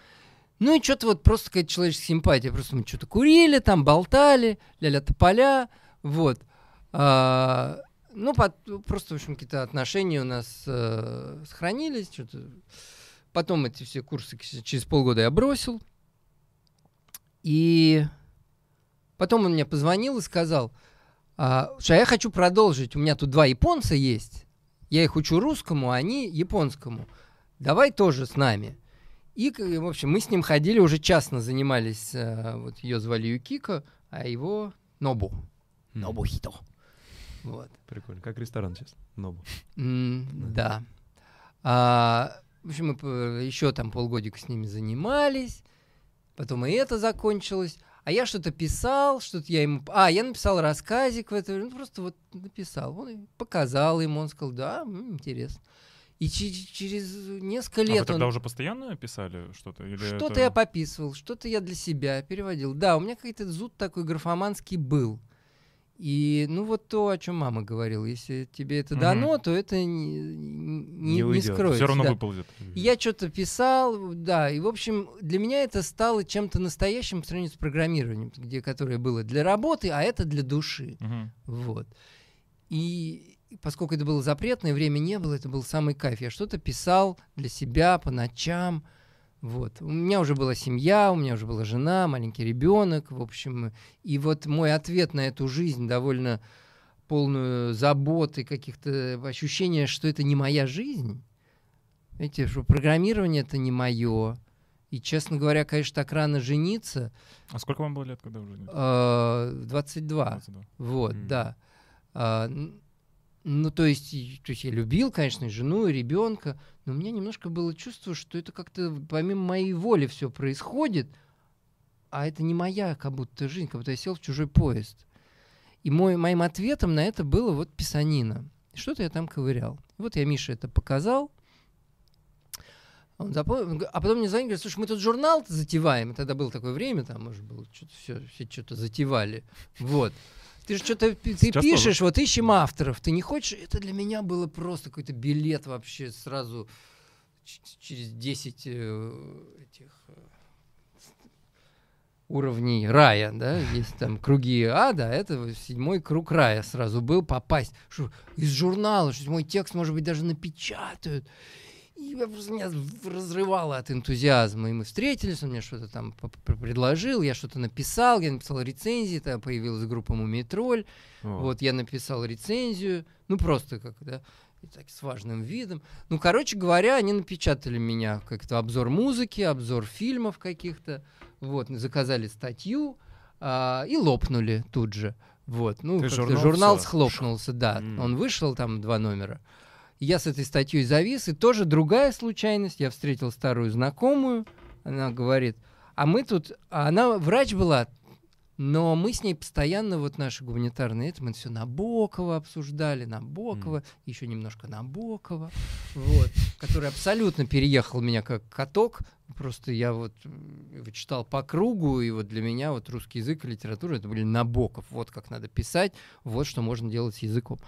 Ну и что-то вот просто какая-то человеческая симпатия. Просто мы что-то курили, там болтали, ля-ля тополя, вот. А, ну, пот- просто, в общем, какие-то отношения у нас э, сохранились, что-то. Потом эти все курсы через полгода я бросил. И потом он мне позвонил и сказал, а, что я хочу продолжить. У меня тут два японца есть. Я их учу русскому, а они японскому. Давай тоже с нами. И, в общем, мы с ним ходили, уже частно занимались. э, Вот ее звали Юкико, а его Нобу. Нобухито. Вот. Прикольно. Как ресторан сейчас. Нобу. Да. А, в общем, мы еще там полгодика с ними занимались. Потом и это закончилось. А я что-то писал, что-то я ему... А, я написал рассказик в это время. Ну, просто вот написал. Он показал ему, он сказал, да, интересно. И че- через несколько А вы лет тогда он... уже постоянно писали что-то? Что-то это- я пописывал, что-то я для себя переводил. Да, у меня какой-то зуд такой графоманский был. И, ну, вот то, о чем мама говорила. Если тебе это Мгм. дано, то это не, не, Не не скроется. Все равно да. выползет. Я что-то писал, да, и, в общем, для меня это стало чем-то настоящим по сравнению с программированием, где, которое было для работы, а это для души. Мгм. Вот. И поскольку это было запретное, время не было, это был самый кайф. Я что-то писал для себя по ночам. Вот. У меня уже была семья, у меня уже была жена, маленький ребенок, в общем. И вот мой ответ на эту жизнь довольно полную заботы, каких-то ощущения, что это не моя жизнь. Знаете, что программирование это не мое. И, честно говоря, конечно, так рано жениться. А сколько вам было лет, когда вы женились? э, 22. 22. Вот, Мгм. да. Ну, то есть, то есть я любил, конечно, жену, и ребенка, но у меня немножко было чувство, что это как-то помимо моей воли все происходит, а это не моя как будто жизнь, как будто я сел в чужой поезд. И мой, моим ответом на это было вот писанина. Что-то я там ковырял. Вот я Мише это показал. Он запомнил, а потом мне звонит, говорит, слушай, мы тут журнал затеваем. И тогда было такое время, там, может, было что-то все, все что-то затевали. Вот. Ты же что-то ты Сейчас пишешь, вот ищем авторов. Ты не хочешь? Это для меня было просто какой-то билет вообще сразу через 10 э, этих э, уровней рая, да, <laughs> есть там круги ада, это седьмой круг рая сразу был попасть. Что, из журнала, что мой текст, может быть, даже напечатают. Я просто меня разрывало от энтузиазма. И мы встретились, он мне что-то там предложил, я что-то написал, я написал рецензии, там появилась группа Мумитроль, О. вот я написал рецензию, ну просто как, да, и так с важным видом. Ну, короче говоря, они напечатали меня как-то обзор музыки, обзор фильмов каких-то, вот, заказали статью а, и лопнули тут же. Вот, ну, журнал журнал, схлопнулся, да. М. Он вышел, там два номера. Я с этой статьей завис, и тоже другая случайность. Я встретил старую знакомую, она говорит, а мы тут, а она врач была, но мы с ней постоянно, вот наши гуманитарные, это мы все Набокова обсуждали, Набокова, еще немножко Набокова, вот, который абсолютно переехал меня как каток. Просто я вот его читал по кругу, и вот для меня вот русский язык и литература это были Набоков. Вот как надо писать, вот что можно делать с языком.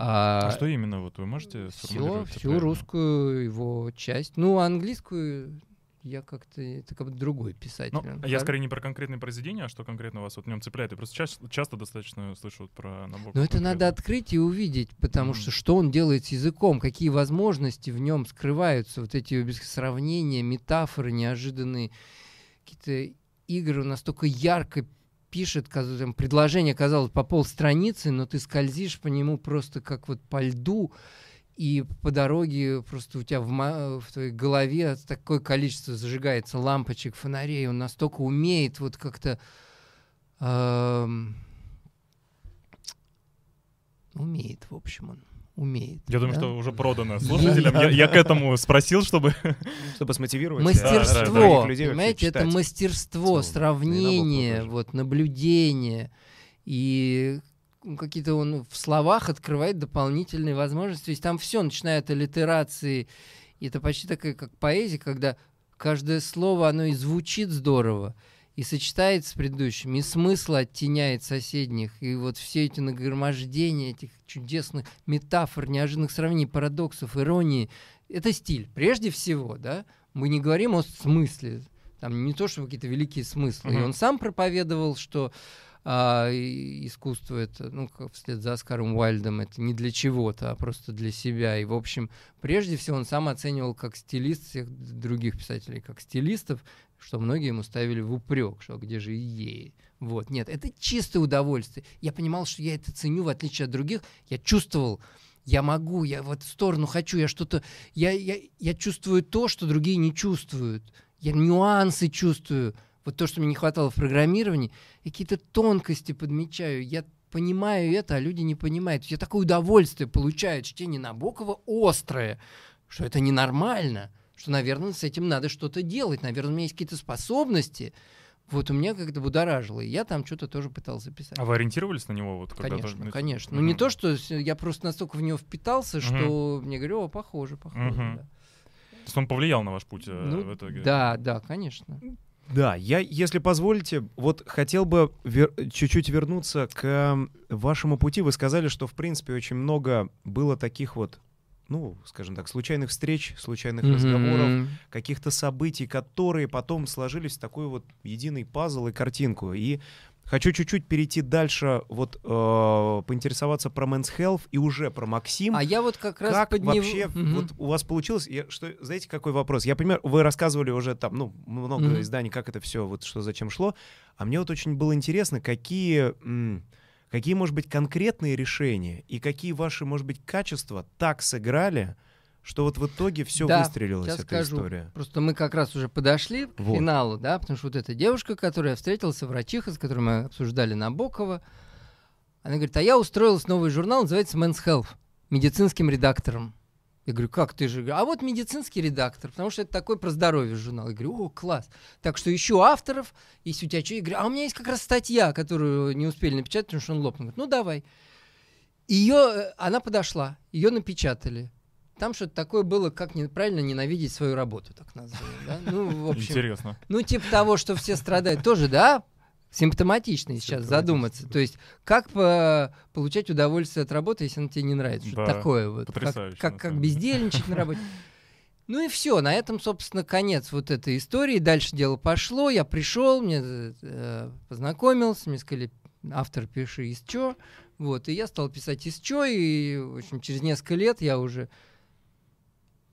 А что именно вот вы можете все, сформулировать всю правильно? русскую его часть. Ну, а английскую я как-то это как бы другой писатель. Ну, Он я скорее не про конкретные произведения, а что конкретно вас вот в нем цепляет. Я просто часто, часто достаточно слышу вот про Набокова. Но это надо открыть и увидеть, потому Мгм. что что он делает с языком, какие возможности в нем скрываются, вот эти без сравнения, метафоры неожиданные, какие-то игры настолько ярко пишет, там, предложение казалось по полстраницы, но ты скользишь по нему просто как вот по льду, и по дороге просто у тебя в, в твоей голове такое количество зажигается лампочек, фонарей, он настолько умеет вот как-то эм, умеет, в общем, он умеет. Я думаю, да? что уже продано <laughs> слушателям. Я, я к этому спросил, чтобы... <laughs> Чтобы смотивировать. Мастерство, да, людей понимаете, это мастерство, сравнение, вот наблюдение и ну, какие-то он в словах открывает дополнительные возможности. То есть там все, начиная от аллитерации, и это почти такая как поэзия, когда каждое слово, оно и звучит здорово, и сочетается с предыдущим, и смысл оттеняет соседних, и вот все эти нагромождения этих чудесных метафор, неожиданных сравнений, парадоксов, иронии, это стиль, прежде всего, да, мы не говорим о смысле, там не то, что какие-то великие смыслы, и Мгм. он сам проповедовал, что а, и- искусство это, ну, как вслед за Оскаром Уайльдом, это не для чего-то, а просто для себя. И, в общем, прежде всего он сам оценивал как стилист всех других писателей, как стилистов, что многие ему ставили в упрек, что где же идеи. Вот, нет, это чистое удовольствие. Я понимал, что я это ценю, в отличие от других. Я чувствовал, я могу, я в эту сторону хочу, я что-то, я, я, я чувствую то, что другие не чувствуют. Я нюансы чувствую. Вот то, что мне не хватало в программировании, какие-то тонкости подмечаю. Я понимаю это, а люди не понимают. Я такое удовольствие получаю от чтения Набокова острое, что это ненормально, что, наверное, с этим надо что-то делать. Наверное, у меня есть какие-то способности. Вот у меня как-то будоражило, и я там что-то тоже пытался писать. А вы ориентировались на него? Вот, когда Конечно, тоже- конечно. Ну не то, что я просто настолько в него впитался, что мне говорю, о, похоже, похоже. Мгм. да. То есть он повлиял на ваш путь э, Ну, в итоге? Да, да, конечно. Да, я, если позволите, вот хотел бы вер- чуть-чуть вернуться к м, вашему пути. Вы сказали, что, в принципе, очень много было таких вот, ну, скажем так, случайных встреч, случайных разговоров, Мгм. каких-то событий, которые потом сложились в такой вот единый пазл и картинку. И хочу чуть-чуть перейти дальше, вот э, поинтересоваться про Men's Health и уже про Максим. А я вот как раз как под него- вообще Мгм. вот у вас получилось? Я, что, знаете, какой вопрос? Я, например, вы рассказывали уже там, ну, много Мгм. изданий, как это все, вот что зачем шло. А мне вот очень было интересно, какие, м, какие, может быть, конкретные решения и какие ваши, может быть, качества так сыграли, что вот в итоге все Да, выстрелилась сейчас эта скажу. история. Просто мы как раз уже подошли к Вот. финалу, да, потому что вот эта девушка, которая встретился, врачиха, с которой мы обсуждали Набокова, она говорит, а я устроилась в новый журнал, называется Men's Health, медицинским редактором. Я говорю, как ты же? А вот медицинский редактор, потому что это такой про здоровье журнал. Я говорю, о, класс. Так что ищу авторов, если у тебя что, я говорю, а у меня есть как раз статья, которую не успели напечатать, потому что он лопнул. Говорит, ну давай. Ее, она подошла, ее напечатали. Там что-то такое было, как не- правильно ненавидеть свою работу, так назовем. Да? Ну, в общем, Интересно. ну, типа того, что все страдают, тоже, да, симптоматично сейчас Симптоматично, задуматься. да. То есть, как по- получать удовольствие от работы, если она тебе не нравится? Что Да, такое вот? Как, потрясающе, как, как бездельничать на работе? <laughs> Ну и все, на этом, собственно, конец вот этой истории. Дальше дело пошло, я пришел, мне э, познакомился, мне сказали, автор пиши из чё. Вот, и я стал писать из чё, и, в общем, через несколько лет я уже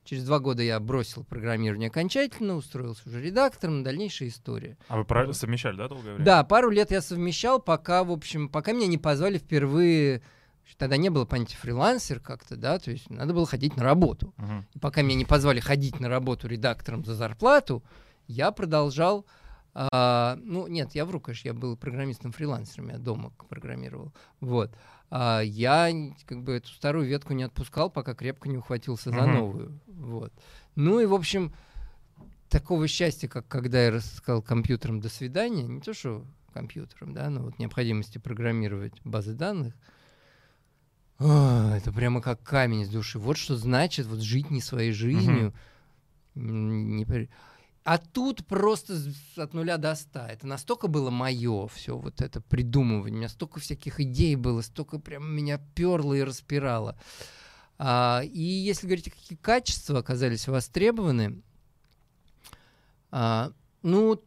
Через два года я бросил программирование окончательно, устроился уже редактором, дальнейшая история. А вы про- совмещали, да, долгое время? Да, пару лет я совмещал, пока, в общем, пока меня не позвали впервые. Тогда не было понятия фрилансер как-то, да, то есть надо было ходить на работу. Мгм. И пока меня не позвали ходить на работу редактором за зарплату, я продолжал. а, ну, нет, я вру, конечно, я был программистом-фрилансером, я дома программировал. Вот. А, я как бы эту старую ветку не отпускал, пока крепко не ухватился за новую. Вот. Ну и, в общем, такого счастья, как когда я рассказал компьютерам «до свидания», не то что компьютерам, да, но вот необходимости программировать базы данных, а, это прямо как камень с души. Вот что значит вот жить не своей жизнью. М, не А тут просто от нуля до ста. Это настолько было мое все вот это придумывание. У меня столько всяких идей было, столько прям меня перло и распирало. А, и если говорить, какие качества оказались востребованы, а, ну,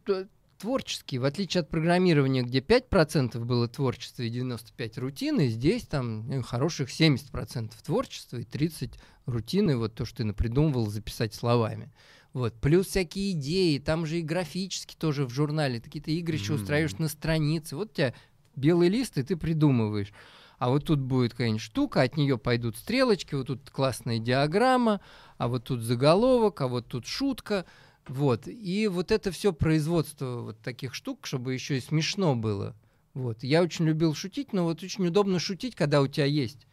творческие, в отличие от программирования, где 5% было творчества и 95% рутины, здесь там ну, хороших 70% творчества и 30% рутины, вот то, что ты напридумывал записать словами. Вот. Плюс всякие идеи, там же и графически тоже в журнале, какие-то игры еще Мгм. устраиваешь на странице. Вот у тебя белый лист, и ты придумываешь. А вот тут будет какая-нибудь штука, от нее пойдут стрелочки, вот тут классная диаграмма, а вот тут заголовок, а вот тут шутка. Вот. И вот это все производство вот таких штук, чтобы еще и смешно было. Вот. Я очень любил шутить, но вот очень удобно шутить, когда у тебя есть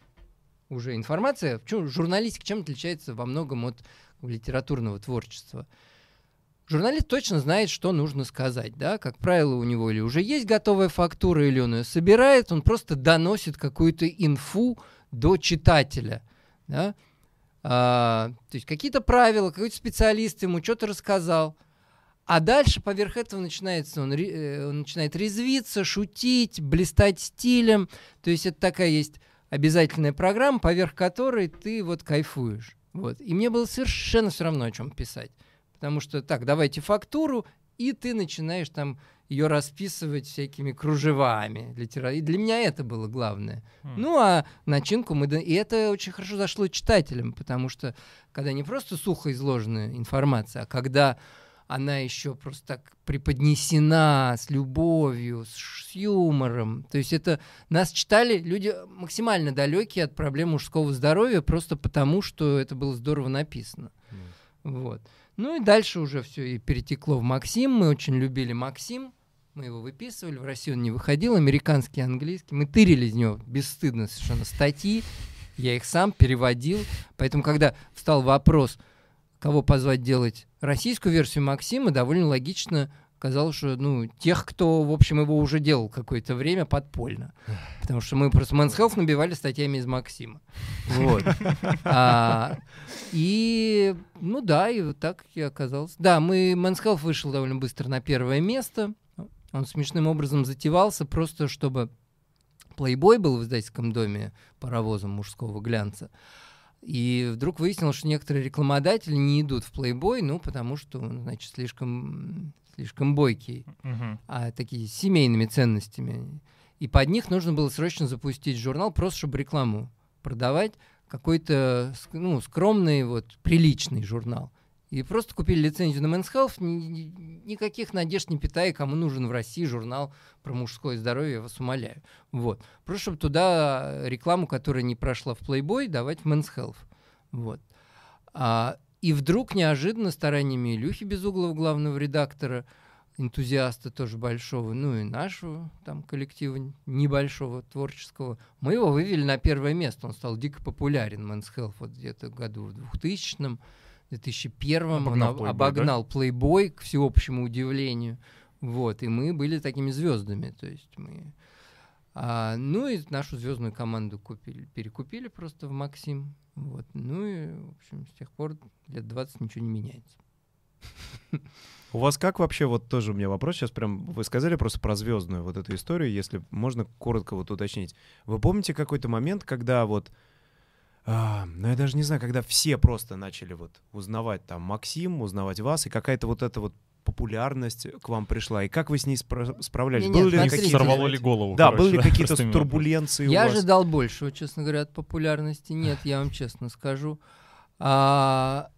уже информация. Почему журналистика чем отличается во многом от литературного творчества? Журналист точно знает, что нужно сказать, да, как правило, у него или уже есть готовая фактура, или он ее собирает, он просто доносит какую-то инфу до читателя, да, а, то есть какие-то правила, какой-то специалист ему что-то рассказал, а дальше поверх этого начинается, он, э, он начинает резвиться, шутить, блистать стилем, то есть это такая есть обязательная программа, поверх которой ты вот кайфуешь, вот, и мне было совершенно все равно, о чем писать. Потому что так, давайте фактуру, и ты начинаешь там ее расписывать всякими кружевами. Литера... И для меня это было главное. Mm. Ну, а начинку мы... И это очень хорошо зашло читателям, потому что когда не просто сухо изложенная информация, а когда она еще просто так преподнесена с любовью, с, с юмором. То есть это нас читали люди максимально далекие от проблем мужского здоровья, просто потому что это было здорово написано. Mm. Вот. Ну и дальше уже все и перетекло в Максим. Мы очень любили Максим. Мы его выписывали, в Россию он не выходил, американский, английский. Мы тырили из него бесстыдно совершенно статьи. Я их сам переводил. Поэтому, когда встал вопрос, кого позвать делать российскую версию Максима, довольно логично казалось, что ну, тех, кто, в общем, его уже делал какое-то время подпольно. Потому что мы просто Men's Health набивали статьями из Максима. Вот. <laughs> А, и, ну да, и вот так я оказался. Да, мы, Men's Health вышел довольно быстро на первое место. Он смешным образом затевался, просто чтобы Playboy был в издательском доме паровозом мужского глянца. И вдруг выяснилось, что некоторые рекламодатели не идут в Playboy, ну, потому что, значит, слишком слишком бойкий, uh-huh. а такие семейными ценностями. И под них нужно было срочно запустить журнал, просто чтобы рекламу продавать, какой-то ну, скромный, вот, приличный журнал. И просто купили лицензию на Men's Health, ни, никаких надежд не питая, кому нужен в России журнал про мужское здоровье, я вас умоляю. Вот. Просто чтобы туда рекламу, которая не прошла в Playboy, давать в Men's Health. Вот. А, и вдруг неожиданно стараниями Илюхи Безуглова, главного редактора, энтузиаста тоже большого, ну и нашего там коллектива небольшого творческого, мы его вывели на первое место. Он стал дико популярен, Men's Health, вот где-то году в 2000-м, 2001-м. Обогнал он Playboy, обогнал да? Playboy, к всеобщему удивлению. Вот, и мы были такими звездами. То есть мы... А, ну и нашу звездную команду купили, перекупили просто в Максим. Вот. Ну и, в общем, с тех пор лет 20 ничего не меняется. У вас как вообще, вот тоже у меня вопрос, сейчас прям, вы сказали просто про звездную вот эту историю, если можно коротко вот уточнить. Вы помните какой-то момент, когда вот, а, ну я даже не знаю, когда все просто начали вот узнавать там Максим, узнавать вас, и какая-то вот эта вот популярность к вам пришла, и как вы с ней спра- справлялись? Нет, ли какие сорвало ли голову? Да, короче, были ли какие-то турбуленции Я ожидал большего, честно говоря, от популярности. Нет, я вам честно скажу. А,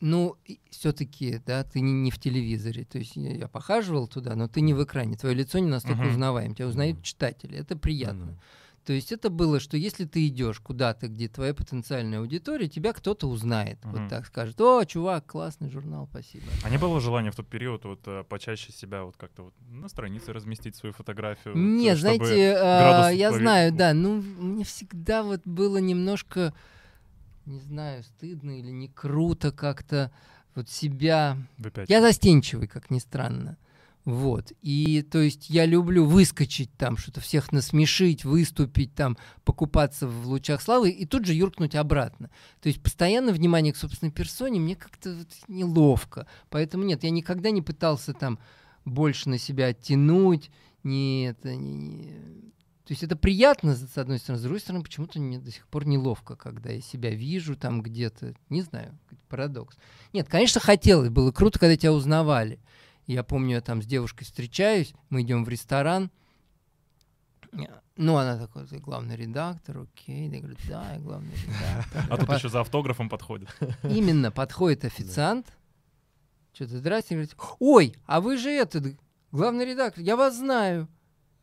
ну, все-таки, да, ты не, не в телевизоре. То есть я, я похаживал туда, но ты не в экране. Твое лицо не настолько uh-huh. узнаваем. Тебя узнают uh-huh. читатели. Это приятно. Uh-huh. То есть это было, что если ты идешь куда-то, где твоя потенциальная аудитория, тебя кто-то узнает. Угу. Вот так скажет, о, чувак, классный журнал, спасибо. А не было желания в тот период вот э, почаще себя вот как-то вот на странице разместить свою фотографию? Нет, вот, знаете, э, я знаю, да, ну мне всегда вот было немножко, не знаю, стыдно или не круто как-то вот себя... Я застенчивый, как ни странно. Вот. И то есть я люблю выскочить там, что-то всех насмешить, выступить там, покупаться в лучах славы и тут же юркнуть обратно. То есть постоянно внимание к собственной персоне мне как-то вот неловко. Поэтому нет, я никогда не пытался там больше на себя оттянуть. Нет, не, не... То есть это приятно, с одной стороны, с другой стороны, почему-то мне до сих пор неловко, когда я себя вижу там где-то. Не знаю, парадокс. Нет, конечно, хотелось, было круто, когда тебя узнавали. Я помню, я там с девушкой встречаюсь, мы идем в ресторан. Ну, она такой, ты главный редактор, окей. Я говорю, да, я главный редактор. А тут еще за автографом подходит. Именно, подходит официант, что-то здрасте, говорит, ой, а вы же этот, главный редактор, я вас знаю.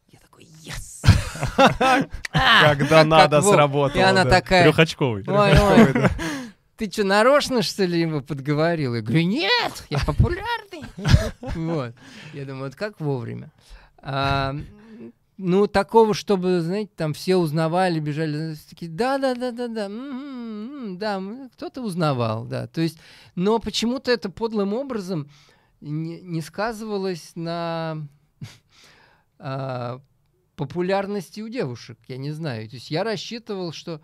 Я такой, yes! <laughs> Когда надо, сработало. И она такая... Трехочковый. Ой, ой ты что, нарочно, что ли, его подговорил? Я говорю, нет, я популярный. <laughs> Вот. Я думаю, вот как вовремя. А, ну, такого, чтобы, знаете, там все узнавали, бежали, такие, да-да-да-да-да, да, кто-то узнавал, да. То есть, но почему-то это подлым образом не, не сказывалось на а, популярности у девушек, я не знаю. То есть я рассчитывал, что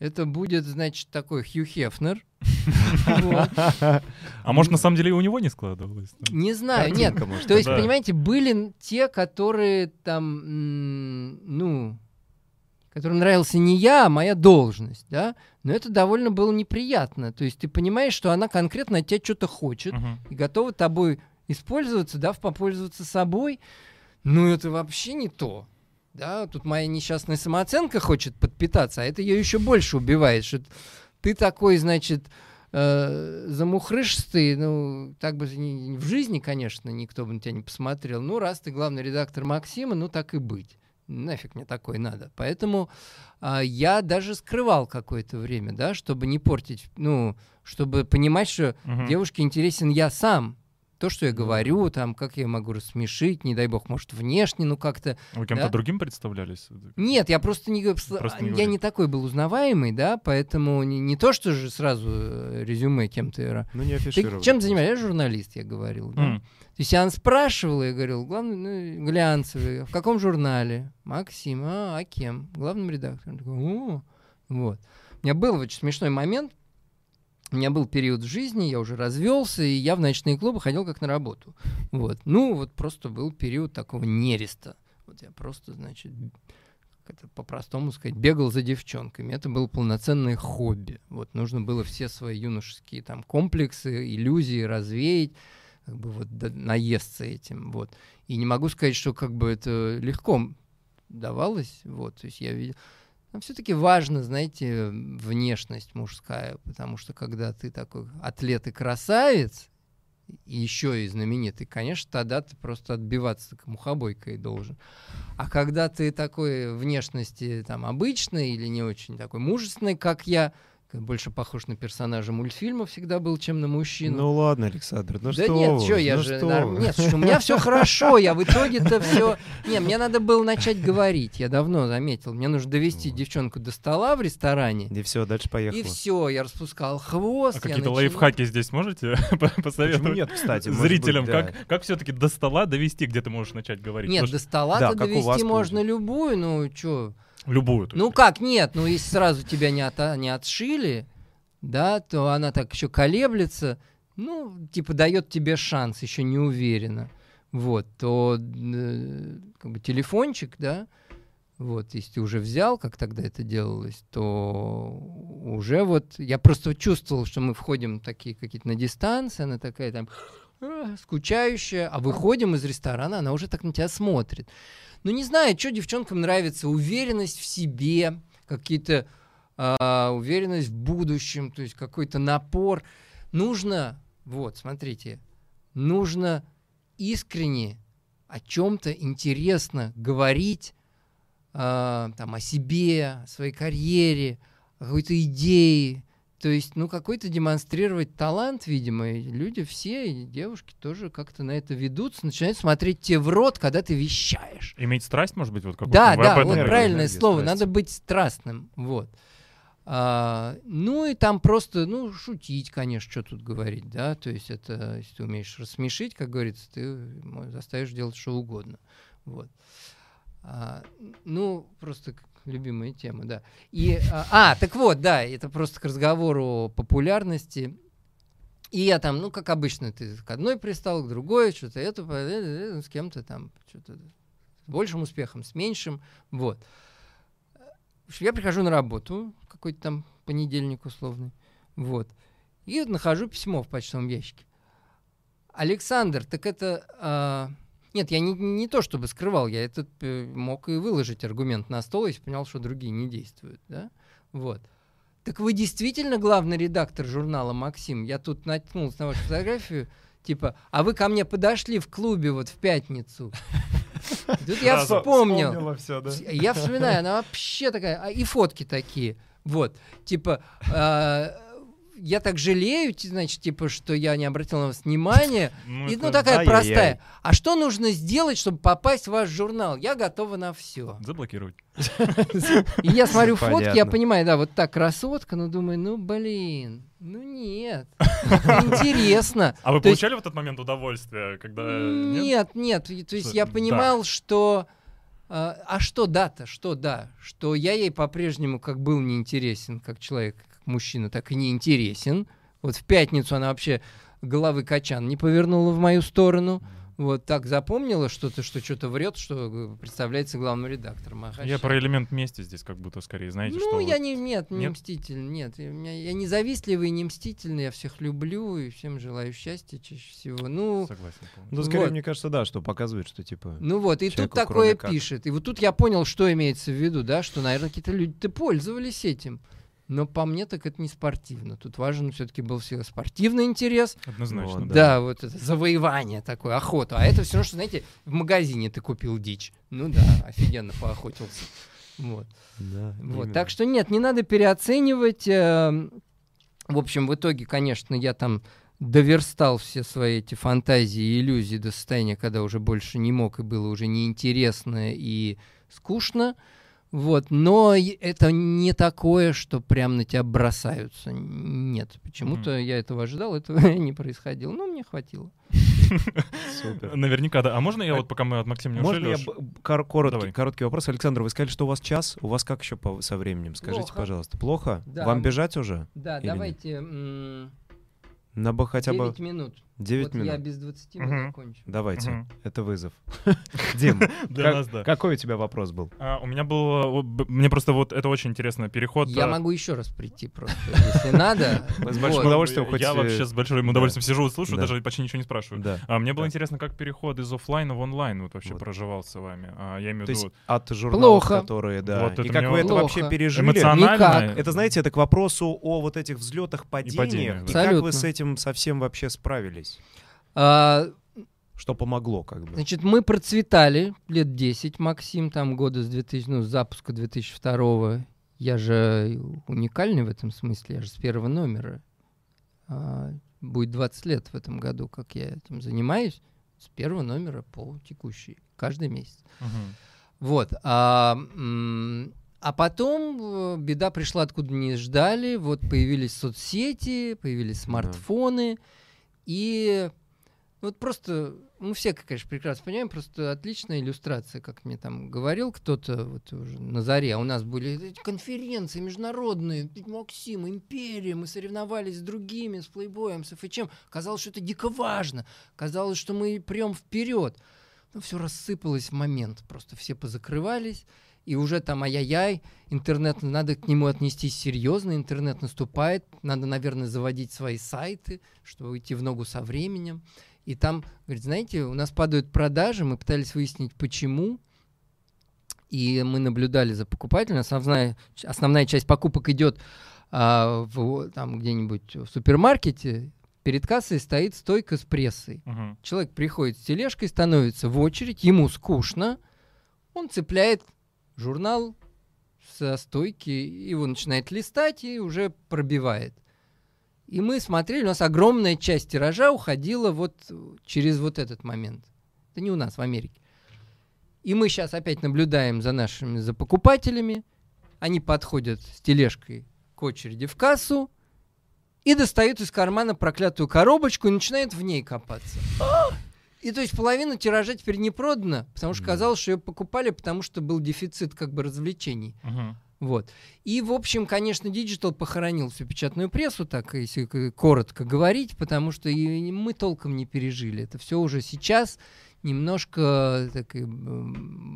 это будет, значит, такой Хью Хефнер. <laughs> А может, на самом деле и у него не складывалось? Не знаю, нет. То есть, понимаете, были те, которые там, ну, которым нравился не я, а моя должность, да, но это довольно было неприятно. То есть ты понимаешь, что она конкретно от тебя что-то хочет и готова тобой использоваться, да, попользоваться собой. Ну, это вообще не то. Да, тут моя несчастная самооценка хочет подпитаться, а это ее еще больше убивает, что ты такой, значит, э, замухрышистый, ну, так бы не, в жизни, конечно, никто бы на тебя не посмотрел. Ну, раз ты главный редактор Максима, ну, так и быть. Нафиг мне такой надо. Поэтому э, я даже скрывал какое-то время, да, чтобы не портить, ну, чтобы понимать, что угу. девушке интересен я сам, то, что я говорю, там, как я могу рассмешить, не дай бог, может, внешне, ну как-то. Вы кем-то да? другим представлялись? Нет, я просто не, просто не я не такой был узнаваемый, да, поэтому не, не то, что же сразу э, резюме кем-то. Ну, не. Ты чем занимаешься? Я журналист, я говорил. Да? Mm. То есть я спрашивал, я говорил, главный, ну, глянцевый, в каком журнале? Максим, а, а кем? Главным редактором. Такой, О, вот. У меня был очень смешной момент, у меня был период в жизни, я уже развелся, и я в ночные клубы ходил как на работу. Вот. Ну, вот просто был период такого нереста. Вот я просто, значит, это по-простому сказать, бегал за девчонками. Это было полноценное хобби. Вот нужно было все свои юношеские там комплексы, иллюзии развеять, как бы вот наесться этим. Вот. И не могу сказать, что как бы это легко давалось. Вот. То есть я видел но все-таки важно, знаете, внешность мужская, потому что когда ты такой атлет и красавец, еще и знаменитый, конечно, тогда ты просто отбиваться как мухобойкой должен. А когда ты такой внешности там обычной или не очень такой мужественной, как я, больше похож на персонажа мультфильма всегда был, чем на мужчину. Ну ладно, Александр, ну да что нет, вы, что, я ну же... что нар... Нет, слушай, у меня все <laughs> хорошо, я в итоге-то все... Не, мне надо было начать говорить, я давно заметил. Мне нужно довести девчонку до стола в ресторане. И все, дальше поехала. И все, я распускал хвост. А какие-то лайфхаки здесь можете <laughs> посоветовать? нет, кстати, Зрителям, как, как все-таки до стола довести, где ты можешь начать говорить? Нет, до стола-то довести можно любую, ну что... Любую. Ну как, нет, ну если сразу тебя не, от, не отшили, да, то она так еще колеблется, ну, типа дает тебе шанс, еще не уверена. Вот, то э, как бы телефончик, да, вот, если ты уже взял, как тогда это делалось, то уже вот я просто чувствовал, что мы входим такие какие-то на дистанции, она такая там скучающая, а выходим из ресторана, она уже так на тебя смотрит. Ну, не знаю, что девчонкам нравится, уверенность в себе, какие-то э, уверенность в будущем, то есть какой-то напор. Нужно, вот, смотрите, нужно искренне о чем-то интересно говорить э, там, о себе, о своей карьере, о какой-то идее. То есть, ну, какой-то демонстрировать талант, видимо, и люди все, и девушки тоже как-то на это ведутся, начинают смотреть тебе в рот, когда ты вещаешь. Иметь страсть, может быть, вот какую-то? Да, да, вот правильное слово, страсть. надо быть страстным, вот. А, ну и там просто, ну, шутить, конечно, что тут говорить, да, то есть это, если ты умеешь рассмешить, как говорится, ты заставишь делать что угодно, вот. А, ну, просто любимая тема, да. И, а, а, так вот, да, это просто к разговору о популярности. И я там, ну, как обычно, ты к одной пристал, к другой, что-то это, э, э, с кем-то там, что-то с большим успехом, с меньшим, вот. Я прихожу на работу, какой-то там понедельник условный, вот, и нахожу письмо в почтовом ящике. Александр, так это... А... Нет, я не, не то чтобы скрывал, я этот э, мог и выложить аргумент на стол, если понял, что другие не действуют, да, вот. Так вы действительно главный редактор журнала «Максим»? Я тут наткнулся на вашу фотографию, типа, а вы ко мне подошли в клубе вот в пятницу. <laughs> Тут я вспомнил. Я вспоминаю, она вообще такая, а, и фотки такие. Вот, типа, а, я так жалею, значит, типа, что я не обратил на вас внимания. <laughs> Ну, И, ну, такая ай-яй-яй. простая. А что нужно сделать, чтобы попасть в ваш журнал? Я готова на все. Заблокировать. <laughs> И я смотрю фотки, я понимаю, да, вот так красотка, но думаю, ну, блин, ну нет. <laughs> Интересно. А вы получали в этот момент удовольствие, когда... нет? Нет, То есть я да. понимал, что... а а что да-то, что да? Что я ей по-прежнему как был неинтересен, как человек, мужчина, так и неинтересен. Вот в пятницу она вообще головы качан не повернула в мою сторону. Вот так запомнила что-то, что что-то врет, что э, представляется главным редактором. А Я про элемент мести здесь как будто скорее, знаете, ну, что... я вот- не, нет, не Нет? мстительный, нет. Я, я не завистливый, не мстительный, я всех люблю и всем желаю счастья чаще всего. Ну, Согласен полностью. Ну, скорее, Вот. мне кажется, да, что показывает, что типа... ну вот, и тут такое как. пишет. И вот тут я понял, что имеется в виду, да, что, наверное, какие-то люди-то пользовались этим. Но по мне так это не спортивно. Тут важен все-таки был всегда спортивный интерес. Однозначно. Вот, да. Да. вот это завоевание такое, охота. А это все равно, что, знаете, в магазине ты купил дичь. Ну да, офигенно поохотился. Вот. Да, Вот, именно. так что нет, не надо переоценивать. эм, В общем, в итоге, конечно, я там доверстал все свои эти фантазии и иллюзии до состояния, когда уже больше не мог и было уже неинтересно и скучно. Вот, но это не такое, что прям на тебя бросаются. Нет, почему-то я этого ожидал, <laughs> этого не происходило. Но мне хватило. Супер. Наверняка, да. А можно я А вот, пока мы от Максима не Можно ушли, я короткий, короткий вопрос? Александр, вы сказали, что у вас час. У вас как еще со временем? Скажите, пожалуйста. Плохо? Вам бежать уже? Да, давайте На бы хотя бы 9 минут. 9 вот минут. я без 20 мы Мгм. закончу. Давайте. Мгм. Это вызов. <laughs> Дим, Для как- нас, да. какой у тебя вопрос был? А, у меня был... Мне просто вот это очень интересно. Переход... Я э, могу еще раз прийти просто, если надо. <laughs> С большим удовольствием я, хоть, я вообще с большим удовольствием сижу и слушаю, Да. даже почти ничего не спрашиваю. А мне было интересно, как переход из оффлайна в онлайн вот вообще проживал с вами. А, я имею в То виду есть от журналов, которые, да. И как вы это вообще пережили? эмоционально. Это, знаете, это к вопросу о вот этих взлетах, падениях. И, как вы с этим совсем вообще справились? А, Что помогло, как бы? Значит, мы процветали лет 10, Максим, там года с 2000, ну, с запуска 2002 Я же уникальный в этом смысле, я же с первого номера. А, будет 20 лет в этом году, как я этим занимаюсь. С первого номера по текущий, каждый месяц. Мгм. Вот. А, а потом э, беда пришла, откуда не ждали. Вот появились соцсети, появились смартфоны. И вот просто, мы все, конечно, прекрасно понимаем, просто отличная иллюстрация, как мне там говорил кто-то вот уже на заре. А у нас были конференции международные, Максим, Империя, мы соревновались с другими, с Плейбоем, с ФЧМ. Казалось, что это дико важно. Казалось, что мы прям вперед. Ну, все рассыпалось в момент. Просто все позакрывались. И уже там ай-яй-яй, интернет, надо к нему отнестись серьезно, интернет наступает, надо, наверное, заводить свои сайты, чтобы идти в ногу со временем. И там, говорит, знаете, у нас падают продажи, мы пытались выяснить, почему, и мы наблюдали за покупателем. Основная, основная часть покупок идет а, в, там где-нибудь в супермаркете, перед кассой стоит стойка с прессой. Мгм. Человек приходит с тележкой, становится в очередь, ему скучно, он цепляет журнал со стойки, его начинает листать и уже пробивает. И мы смотрели, у нас огромная часть тиража уходила вот через вот этот момент. Это не у нас, в Америке. И мы сейчас опять наблюдаем за нашими, за покупателями. Они подходят с тележкой к очереди в кассу и достают из кармана проклятую коробочку и начинают в ней копаться. И то есть половина тиража теперь не продана, потому что казалось, что ее покупали, потому что был дефицит как бы развлечений. Мгм. Вот. И, в общем, конечно, Digital похоронил всю печатную прессу, так если коротко говорить, потому что и мы толком не пережили. Это все уже сейчас немножко так, и,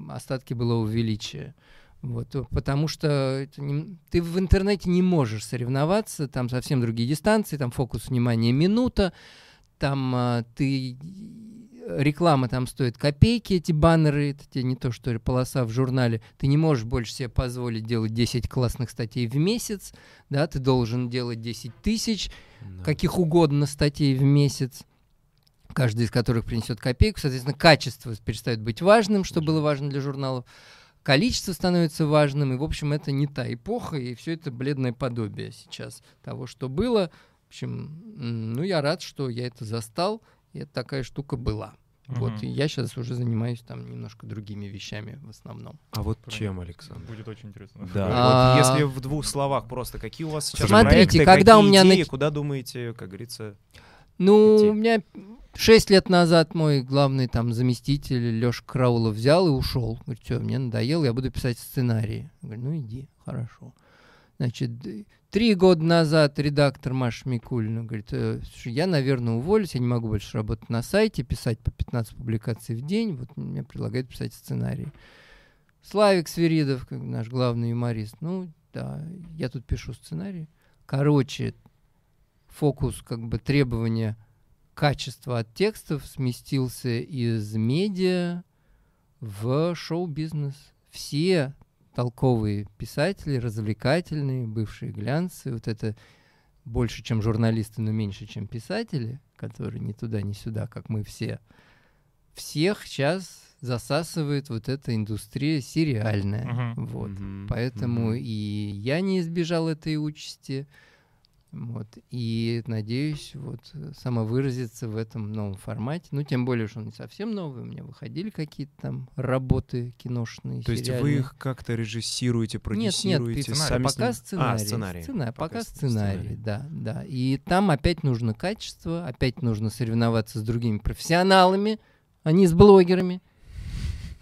остатки былого величия. Вот, потому что это не- ты в интернете не можешь соревноваться, там совсем другие дистанции, там фокус внимания минута, там а, ты реклама там стоит копейки, эти баннеры, это тебе не то, что полоса в журнале. Ты не можешь больше себе позволить делать 10 классных статей в месяц, да, ты должен делать 10 тысяч, Да. каких угодно статей в месяц, каждая из которых принесет копейку. Соответственно, качество перестает быть важным, что было важно для журналов. Количество становится важным, и, в общем, это не та эпоха, и все это бледное подобие сейчас того, что было. В общем, ну, я рад, что я это застал, и это такая штука была. Вот, Мгм. и я сейчас уже занимаюсь там немножко другими вещами в основном. А вот Понятно. чем, Александр? Будет очень интересно. Да, А- вот если в двух словах просто, какие у вас сейчас Смотрите, проекты, когда у меня идеи, нач- куда думаете, как говорится, Ну, идти? у меня шесть лет назад мой главный там заместитель Леша Краулов взял и ушел. Говорит, все, мне надоело, я буду писать сценарии. Я говорю, ну иди, хорошо. Значит, три года назад редактор Маша Микулина говорит, «Э, слушай, я, наверное, уволюсь, я не могу больше работать на сайте, писать по 15 публикаций в день. Вот мне предлагают писать сценарий. Славик Свиридов, наш главный юморист, ну да, я тут пишу сценарий. Короче, фокус, как бы требования качества от текстов сместился из медиа в шоу-бизнес. Все толковые писатели, развлекательные, бывшие глянцы, вот это больше, чем журналисты, но меньше, чем писатели, которые ни туда, ни сюда, как мы все, всех сейчас засасывает вот эта индустрия сериальная. Мгм. Вот. Мгм, Поэтому мгм. и я не избежал этой участи. Вот. И надеюсь вот э, самовыразиться в этом новом формате. Ну, тем более, что он не совсем новый. У меня выходили какие-то там работы киношные, То есть вы сериальные. их как-то режиссируете, Нет, нет, продюсируете, пи- сами с пока ним- сценарий. А, сценарий. Сцена- Пока пока сценарий, сценарий. да, да. И там опять нужно качество, опять нужно соревноваться с другими профессионалами, а не с блогерами.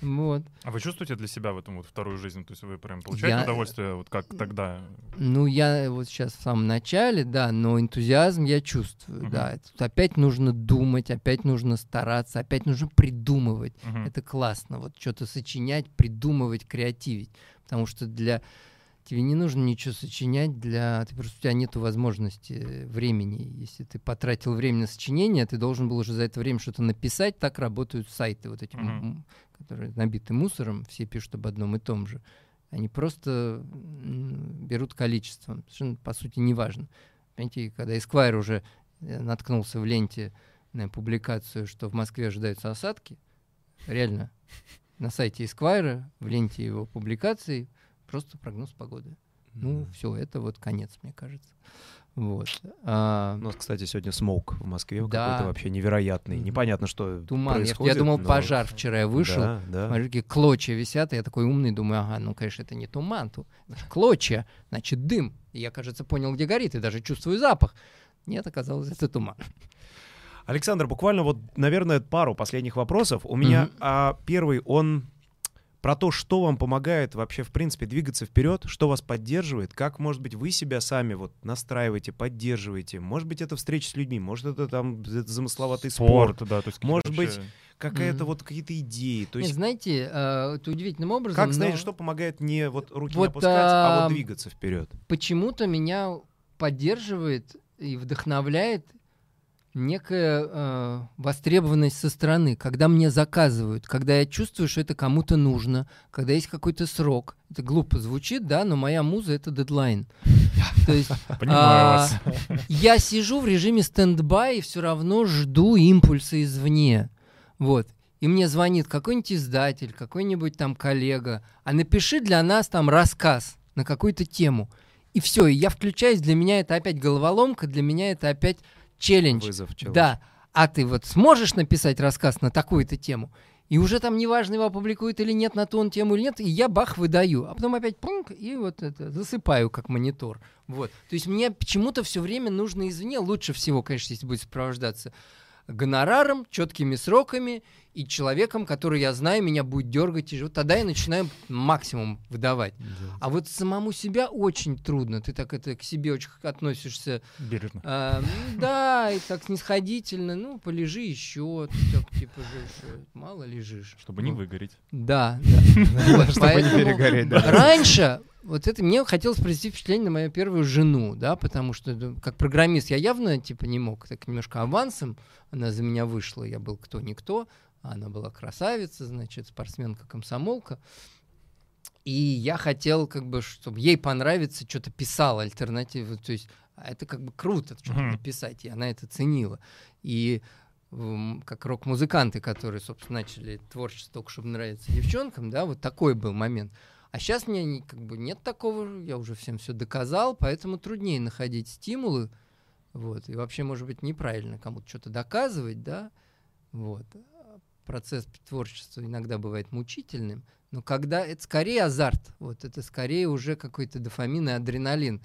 Вот. А вы чувствуете для себя в этом вот вторую жизнь? То есть вы прям получаете Я- удовольствие, вот как тогда? Ну, я вот сейчас в самом начале, да, но энтузиазм я чувствую, Мгм. да. Тут опять нужно думать, опять нужно стараться, опять нужно придумывать. Мгм. Это классно, вот что-то сочинять, придумывать, креативить. Потому что для... Тебе не нужно ничего сочинять для... Ты просто у тебя нет возможности э, времени. Если ты потратил время на сочинение, ты должен был уже за это время что-то написать. Так работают сайты вот эти, Мгм. Которые набиты мусором, все пишут об одном и том же. Они просто берут количеством. Совершенно, по сути, неважно. Понимаете, когда Esquire уже э, наткнулся в ленте на публикацию, что в Москве ожидаются осадки, реально, на сайте Esquire, в ленте его публикаций, просто прогноз погоды. Ну, все, это вот конец, мне кажется. Вот. А, У нас, кстати, сегодня смоук в Москве Да. какой-то вообще невероятный. Непонятно, что туман. Я- Я, происходит. думал, но- пожар вчера я вышел. Да, да. Смотрю, какие клочья висят, и я такой умный, думаю, ага, ну, конечно, это не туман, то клочья, значит, дым. И я, кажется, понял, где горит, и даже чувствую запах. Нет, оказалось, это туман. Александр, буквально вот, наверное, пару последних вопросов. У меня Мгм. а, первый, он про то, что вам помогает вообще, в принципе, двигаться вперед, что вас поддерживает, как, может быть, вы себя сами вот настраиваете, поддерживаете. Может быть, это встреча с людьми, может, это там замысловатый спорт, Спорт, да, то есть Может быть, вообще- какая-то Мгм. вот какие-то идеи. То Нет, есть, знаете, э, это удивительным образом, как, знаете, но что помогает не вот руки не Вот, опускать, а а, вот двигаться вперед? почему-то меня поддерживает и вдохновляет некая э, востребованность со стороны, когда мне заказывают, когда я чувствую, что это кому-то нужно, когда есть какой-то срок. Это глупо звучит, да, но моя муза — это дедлайн. <laughs> То есть а, я сижу в режиме стендбай и все равно жду импульса извне. Вот. И мне звонит какой-нибудь издатель, какой-нибудь там коллега, а напиши для нас там рассказ на какую-то тему. И все, и я включаюсь, для меня это опять головоломка, для меня это опять челлендж. Вызов, челлендж. Да. А ты вот сможешь написать рассказ на такую-то тему? И уже там неважно, его опубликуют или нет, на ту он тему или нет, и я бах выдаю. А потом опять пунк, и вот это засыпаю как монитор. Вот. То есть мне почему-то все время нужно извне, лучше всего, конечно, если будет сопровождаться гонораром, четкими сроками и человеком, который я знаю, меня будет дергать. И вот тогда я начинаю максимум выдавать. А вот самому себя очень трудно. Ты так это к себе очень относишься Бережно. а, ну да, и так снисходительно, ну, полежи еще, типа, же, что, мало лежишь. Чтобы не Ну, выгореть. Да, да. <laughs> Чтобы не перегореть, да. Раньше, вот это мне хотелось произвести впечатление на мою первую жену, да, потому что ну, как программист я явно, типа, не мог, так немножко авансом, она за меня вышла, я был кто-никто, а она была красавица, значит, спортсменка-комсомолка, и я хотел, как бы, чтобы ей понравится, что-то писал альтернативу, то есть а это как бы круто, что-то написать, и она это ценила. И как рок-музыканты, которые, собственно, начали творчество только чтобы нравиться девчонкам, да, вот такой был момент. А сейчас мне не- как бы нет такого, я уже всем все доказал, поэтому труднее находить стимулы Вот. И вообще, может быть, неправильно кому-то что-то доказывать, да, вот. Процесс творчества иногда бывает мучительным, но когда это скорее азарт, вот это скорее уже какой-то дофамин и адреналин.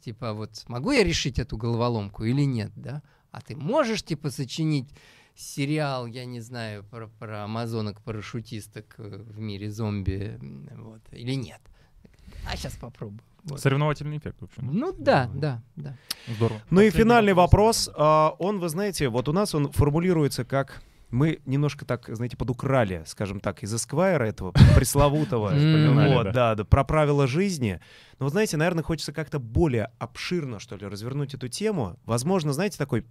Типа, вот могу я решить эту головоломку или нет, да? А ты можешь, типа, сочинить сериал, я не знаю, про, про амазонок-парашютисток э, в мире зомби, вот, или нет? А сейчас попробую. Вот. Соревновательный эффект, в общем. Ну да, да, да. Здорово. Ну Последний и финальный вопрос. вопрос. А, он, вы знаете, вот у нас он формулируется как мы немножко так, знаете, подукрали, скажем так, из Эсквайра этого <laughs> пресловутого, вот, да, да, про правила жизни. Но вот знаете, наверное, хочется как-то более обширно, что ли, развернуть эту тему. Возможно, знаете, такой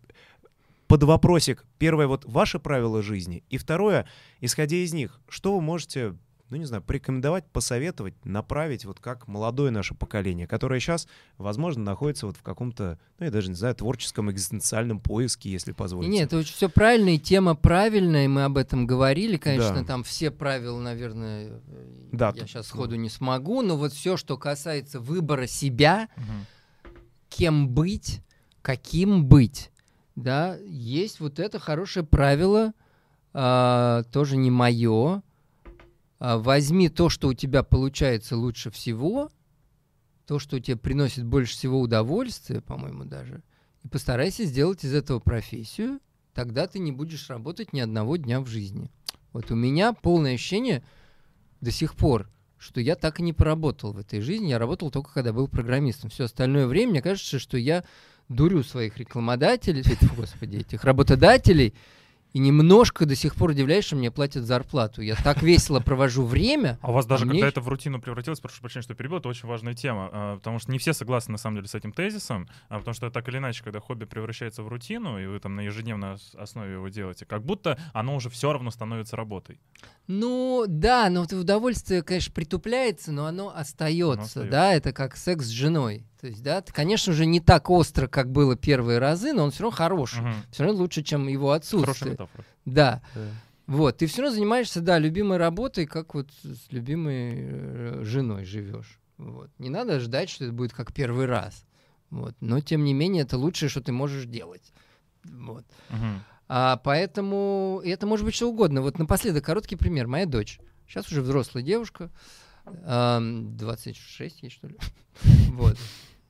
под вопросик. Первое, вот ваши правила жизни. И второе, исходя из них, что вы можете ну, не знаю, порекомендовать, посоветовать, направить, вот как молодое наше поколение, которое сейчас, возможно, находится вот в каком-то, ну, я даже не знаю, творческом экзистенциальном поиске, если позволите. Нет, это очень все правильно, и тема правильная, и мы об этом говорили, конечно, да. там все правила, наверное, э, да, я сейчас сходу ну... не смогу, но вот все, что касается выбора себя, угу. кем быть, каким быть, да, есть вот это хорошее правило, а, тоже не мое, возьми то, что у тебя получается лучше всего, то, что тебе приносит больше всего удовольствия, по-моему, даже, и постарайся сделать из этого профессию, тогда ты не будешь работать ни одного дня в жизни. Вот у меня полное ощущение до сих пор, что я так и не поработал в этой жизни. Я работал только когда был программистом. Все остальное время, мне кажется, что я дурю своих рекламодателей, <laughs> господи, этих работодателей, и немножко до сих пор удивляюсь, что мне платят зарплату. Я так весело провожу время. А у вас даже, а когда мне... это в рутину превратилось, прошу прощения, что перебил, это очень важная тема, а, потому что не все согласны, на самом деле, с этим тезисом, а, потому что так или иначе, когда хобби превращается в рутину, и вы там на ежедневной основе его делаете, как будто оно уже все равно становится работой. Ну, да, но удовольствие, конечно, притупляется, но оно остается, оно остается. да, это как секс с женой. То есть, да, конечно же, не так остро, как было первые разы, но он все равно хороший. Угу. Все равно лучше, чем его отсутствие. Хорошая метафора. Да. да. Вот, ты все равно занимаешься, да, любимой работой, как вот с любимой э, женой живешь. Вот. Не надо ждать, что это будет как первый раз. Вот. Но, тем не менее, это лучшее, что ты можешь делать. Вот. Угу. А, поэтому это может быть что угодно. Вот напоследок короткий пример. Моя дочь. Сейчас уже взрослая девушка. 26 ей, что ли. <laughs> Вот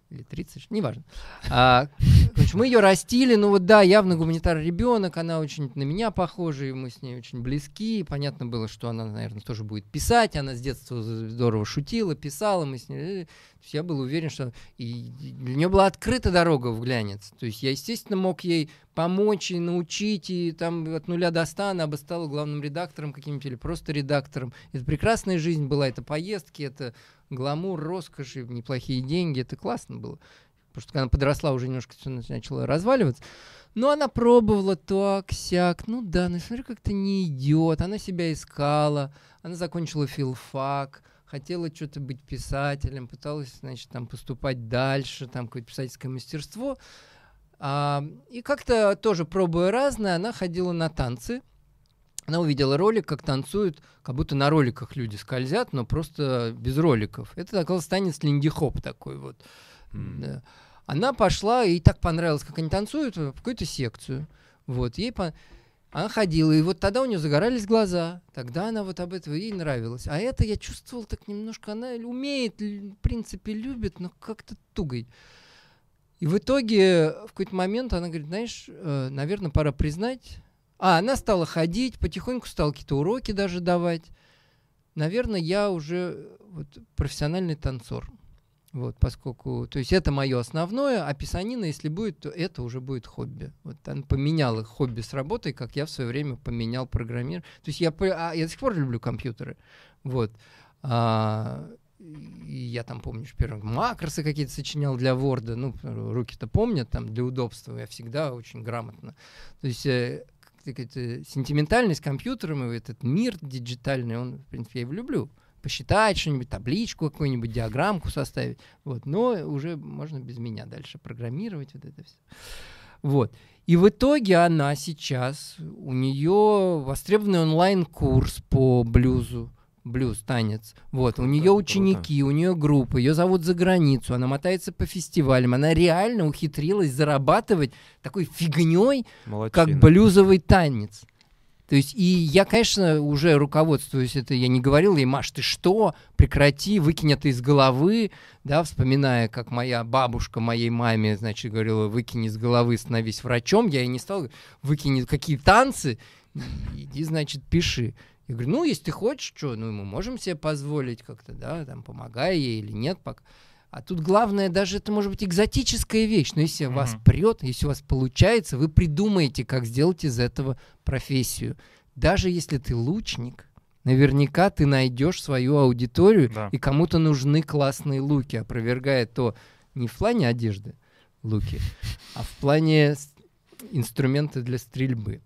или 30, неважно. А, короче, мы ее растили, ну вот да, явно гуманитарный ребенок, она очень на меня похожа, и мы с ней очень близки. Понятно было, что она, наверное, тоже будет писать. Она с детства здорово шутила, писала, мы с ней. Э, я был уверен, что и для нее была открыта дорога в глянец. То есть я, естественно, мог ей помочь и научить, и там от нуля до ста она бы стала главным редактором каким-нибудь или просто редактором. Это прекрасная жизнь была, это поездки, это гламур, роскошь, неплохие деньги, это классно было. Потому что когда она подросла, уже немножко все начало разваливаться. Но она пробовала так, сяк. Ну да, ну смотри, как-то не идет. Она себя искала. Она закончила филфак. Хотела что-то быть писателем. Пыталась, значит, там поступать дальше. Там какое-то писательское мастерство. А, и как-то тоже пробуя разное, она ходила на танцы она увидела ролик, как танцуют, как будто на роликах люди скользят, но просто без роликов. Это оказался танец линди-хоп такой вот. Mm. Да. Она пошла, и так понравилось, как они танцуют, в какую-то секцию. Вот, ей по... Она ходила, и вот тогда у нее загорались глаза. Тогда она вот об этом ей нравилось. А это я чувствовал так немножко, она умеет, в принципе, любит, но как-то тугой. И в итоге в какой-то момент она говорит, знаешь, э, наверное, пора признать, а, она стала ходить, потихоньку стала какие-то уроки даже давать. Наверное, я уже вот, профессиональный танцор. Вот, поскольку, то есть это мое основное, а писанина, если будет, то это уже будет хобби. Вот он поменял их хобби с работой, как я в свое время поменял программирование. То есть я, а, я до сих пор люблю компьютеры. Вот. А, я там помню, что первые макросы какие-то сочинял для Word, ну, руки-то помнят, там, для удобства, я всегда очень грамотно. То есть э, какая-то сентиментальность компьютером, и этот мир диджитальный, он, в принципе, я его люблю. Посчитать что-нибудь, табличку какую-нибудь, диаграммку составить. Вот. Но уже можно без меня дальше программировать вот это все. Вот. И в итоге она сейчас, у нее востребованный онлайн-курс по блюзу, блюз, танец. Вот, у нее ученики, у нее группа, ее зовут за границу, она мотается по фестивалям, она реально ухитрилась зарабатывать такой фигней, как блюзовый танец. То есть, и я, конечно, уже руководствуюсь это, я не говорил ей, Маш, ты что, прекрати, выкинь это из головы, да, вспоминая, как моя бабушка моей маме, значит, говорила, выкинь из головы, становись врачом, я ей не стал, выкинь какие танцы, иди, значит, пиши. Я говорю, ну, если ты хочешь, что, ну, мы можем себе позволить как-то, да, там, помогая ей или нет, пока. А тут главное, даже это может быть экзотическая вещь, но если вас Мгм. прет, если у вас получается, вы придумаете, как сделать из этого профессию. Даже если ты лучник, наверняка ты найдешь свою аудиторию, Да. и кому-то нужны классные луки, опровергая то не в плане одежды луки, а в плане инструмента для стрельбы.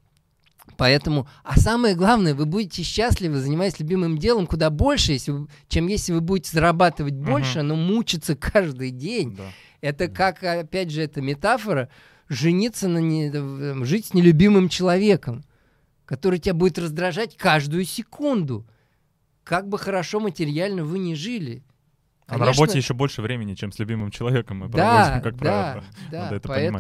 Поэтому, а самое главное, вы будете счастливы, занимаясь любимым делом, куда больше, если вы- чем если вы будете зарабатывать больше, но мучиться каждый день. Да. Это как, опять же, эта метафора, жениться на не, э, жить с нелюбимым человеком, который тебя будет раздражать каждую секунду. Как бы хорошо материально вы ни жили. А на Конечно, работе еще больше времени, чем с любимым человеком мы да, проводим, как да, правило. да. Надо это понимать.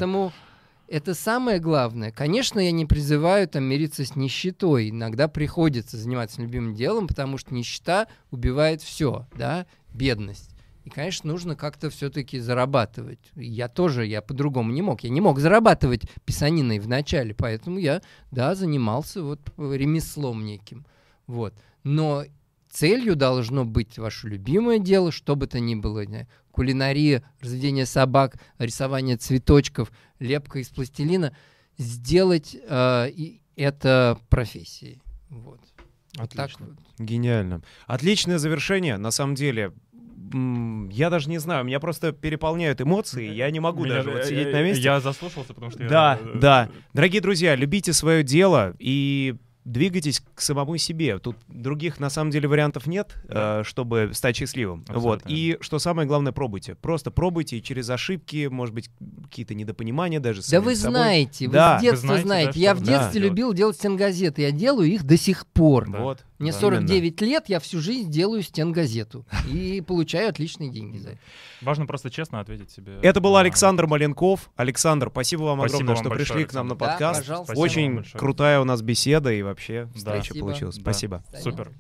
Это самое главное. Конечно, я не призываю там мириться с нищетой. Иногда приходится заниматься любимым делом, потому что нищета убивает все, да, бедность. И, конечно, нужно как-то все-таки зарабатывать. Я тоже, я по-другому не мог. Я не мог зарабатывать писаниной в начале, поэтому я, да, занимался вот ремеслом неким. Вот. Но целью должно быть ваше любимое дело, что бы то ни было. Кулинария, разведение собак, рисование цветочков, лепка из пластилина. Сделать э, и это профессией. Вот. Вот так Отлично. вот. Гениально. Отличное завершение, на самом деле. Я даже не знаю, меня просто переполняют эмоции, я не могу Меня- даже вот сидеть э, на месте. Я заслушался, потому что я... Да, э, да. Дорогие друзья, любите свое дело и двигайтесь к самому себе. Тут других, на самом деле, вариантов нет, Да. э, чтобы стать счастливым. Абсолютно Вот. И что самое главное, пробуйте. Просто пробуйте и через ошибки, может быть, какие-то недопонимания даже. с Да вы собой. знаете, вы Да. с Вы детства знаете, знаете. да, я в детстве делать. любил делать стенгазеты. Я делаю их до сих пор. Да. Вот. Мне Да, 49 лет, я всю жизнь делаю стенгазету. И <laughs> получаю отличные деньги за это. Важно просто честно ответить себе. Это был Александр Маленков. Александр, спасибо вам Спасибо огромное, вам что большое, пришли к нам на. Да, подкаст. Очень большое. крутая у нас беседа и вообще Да. встреча Спасибо. получилась. Да. Спасибо. Супер.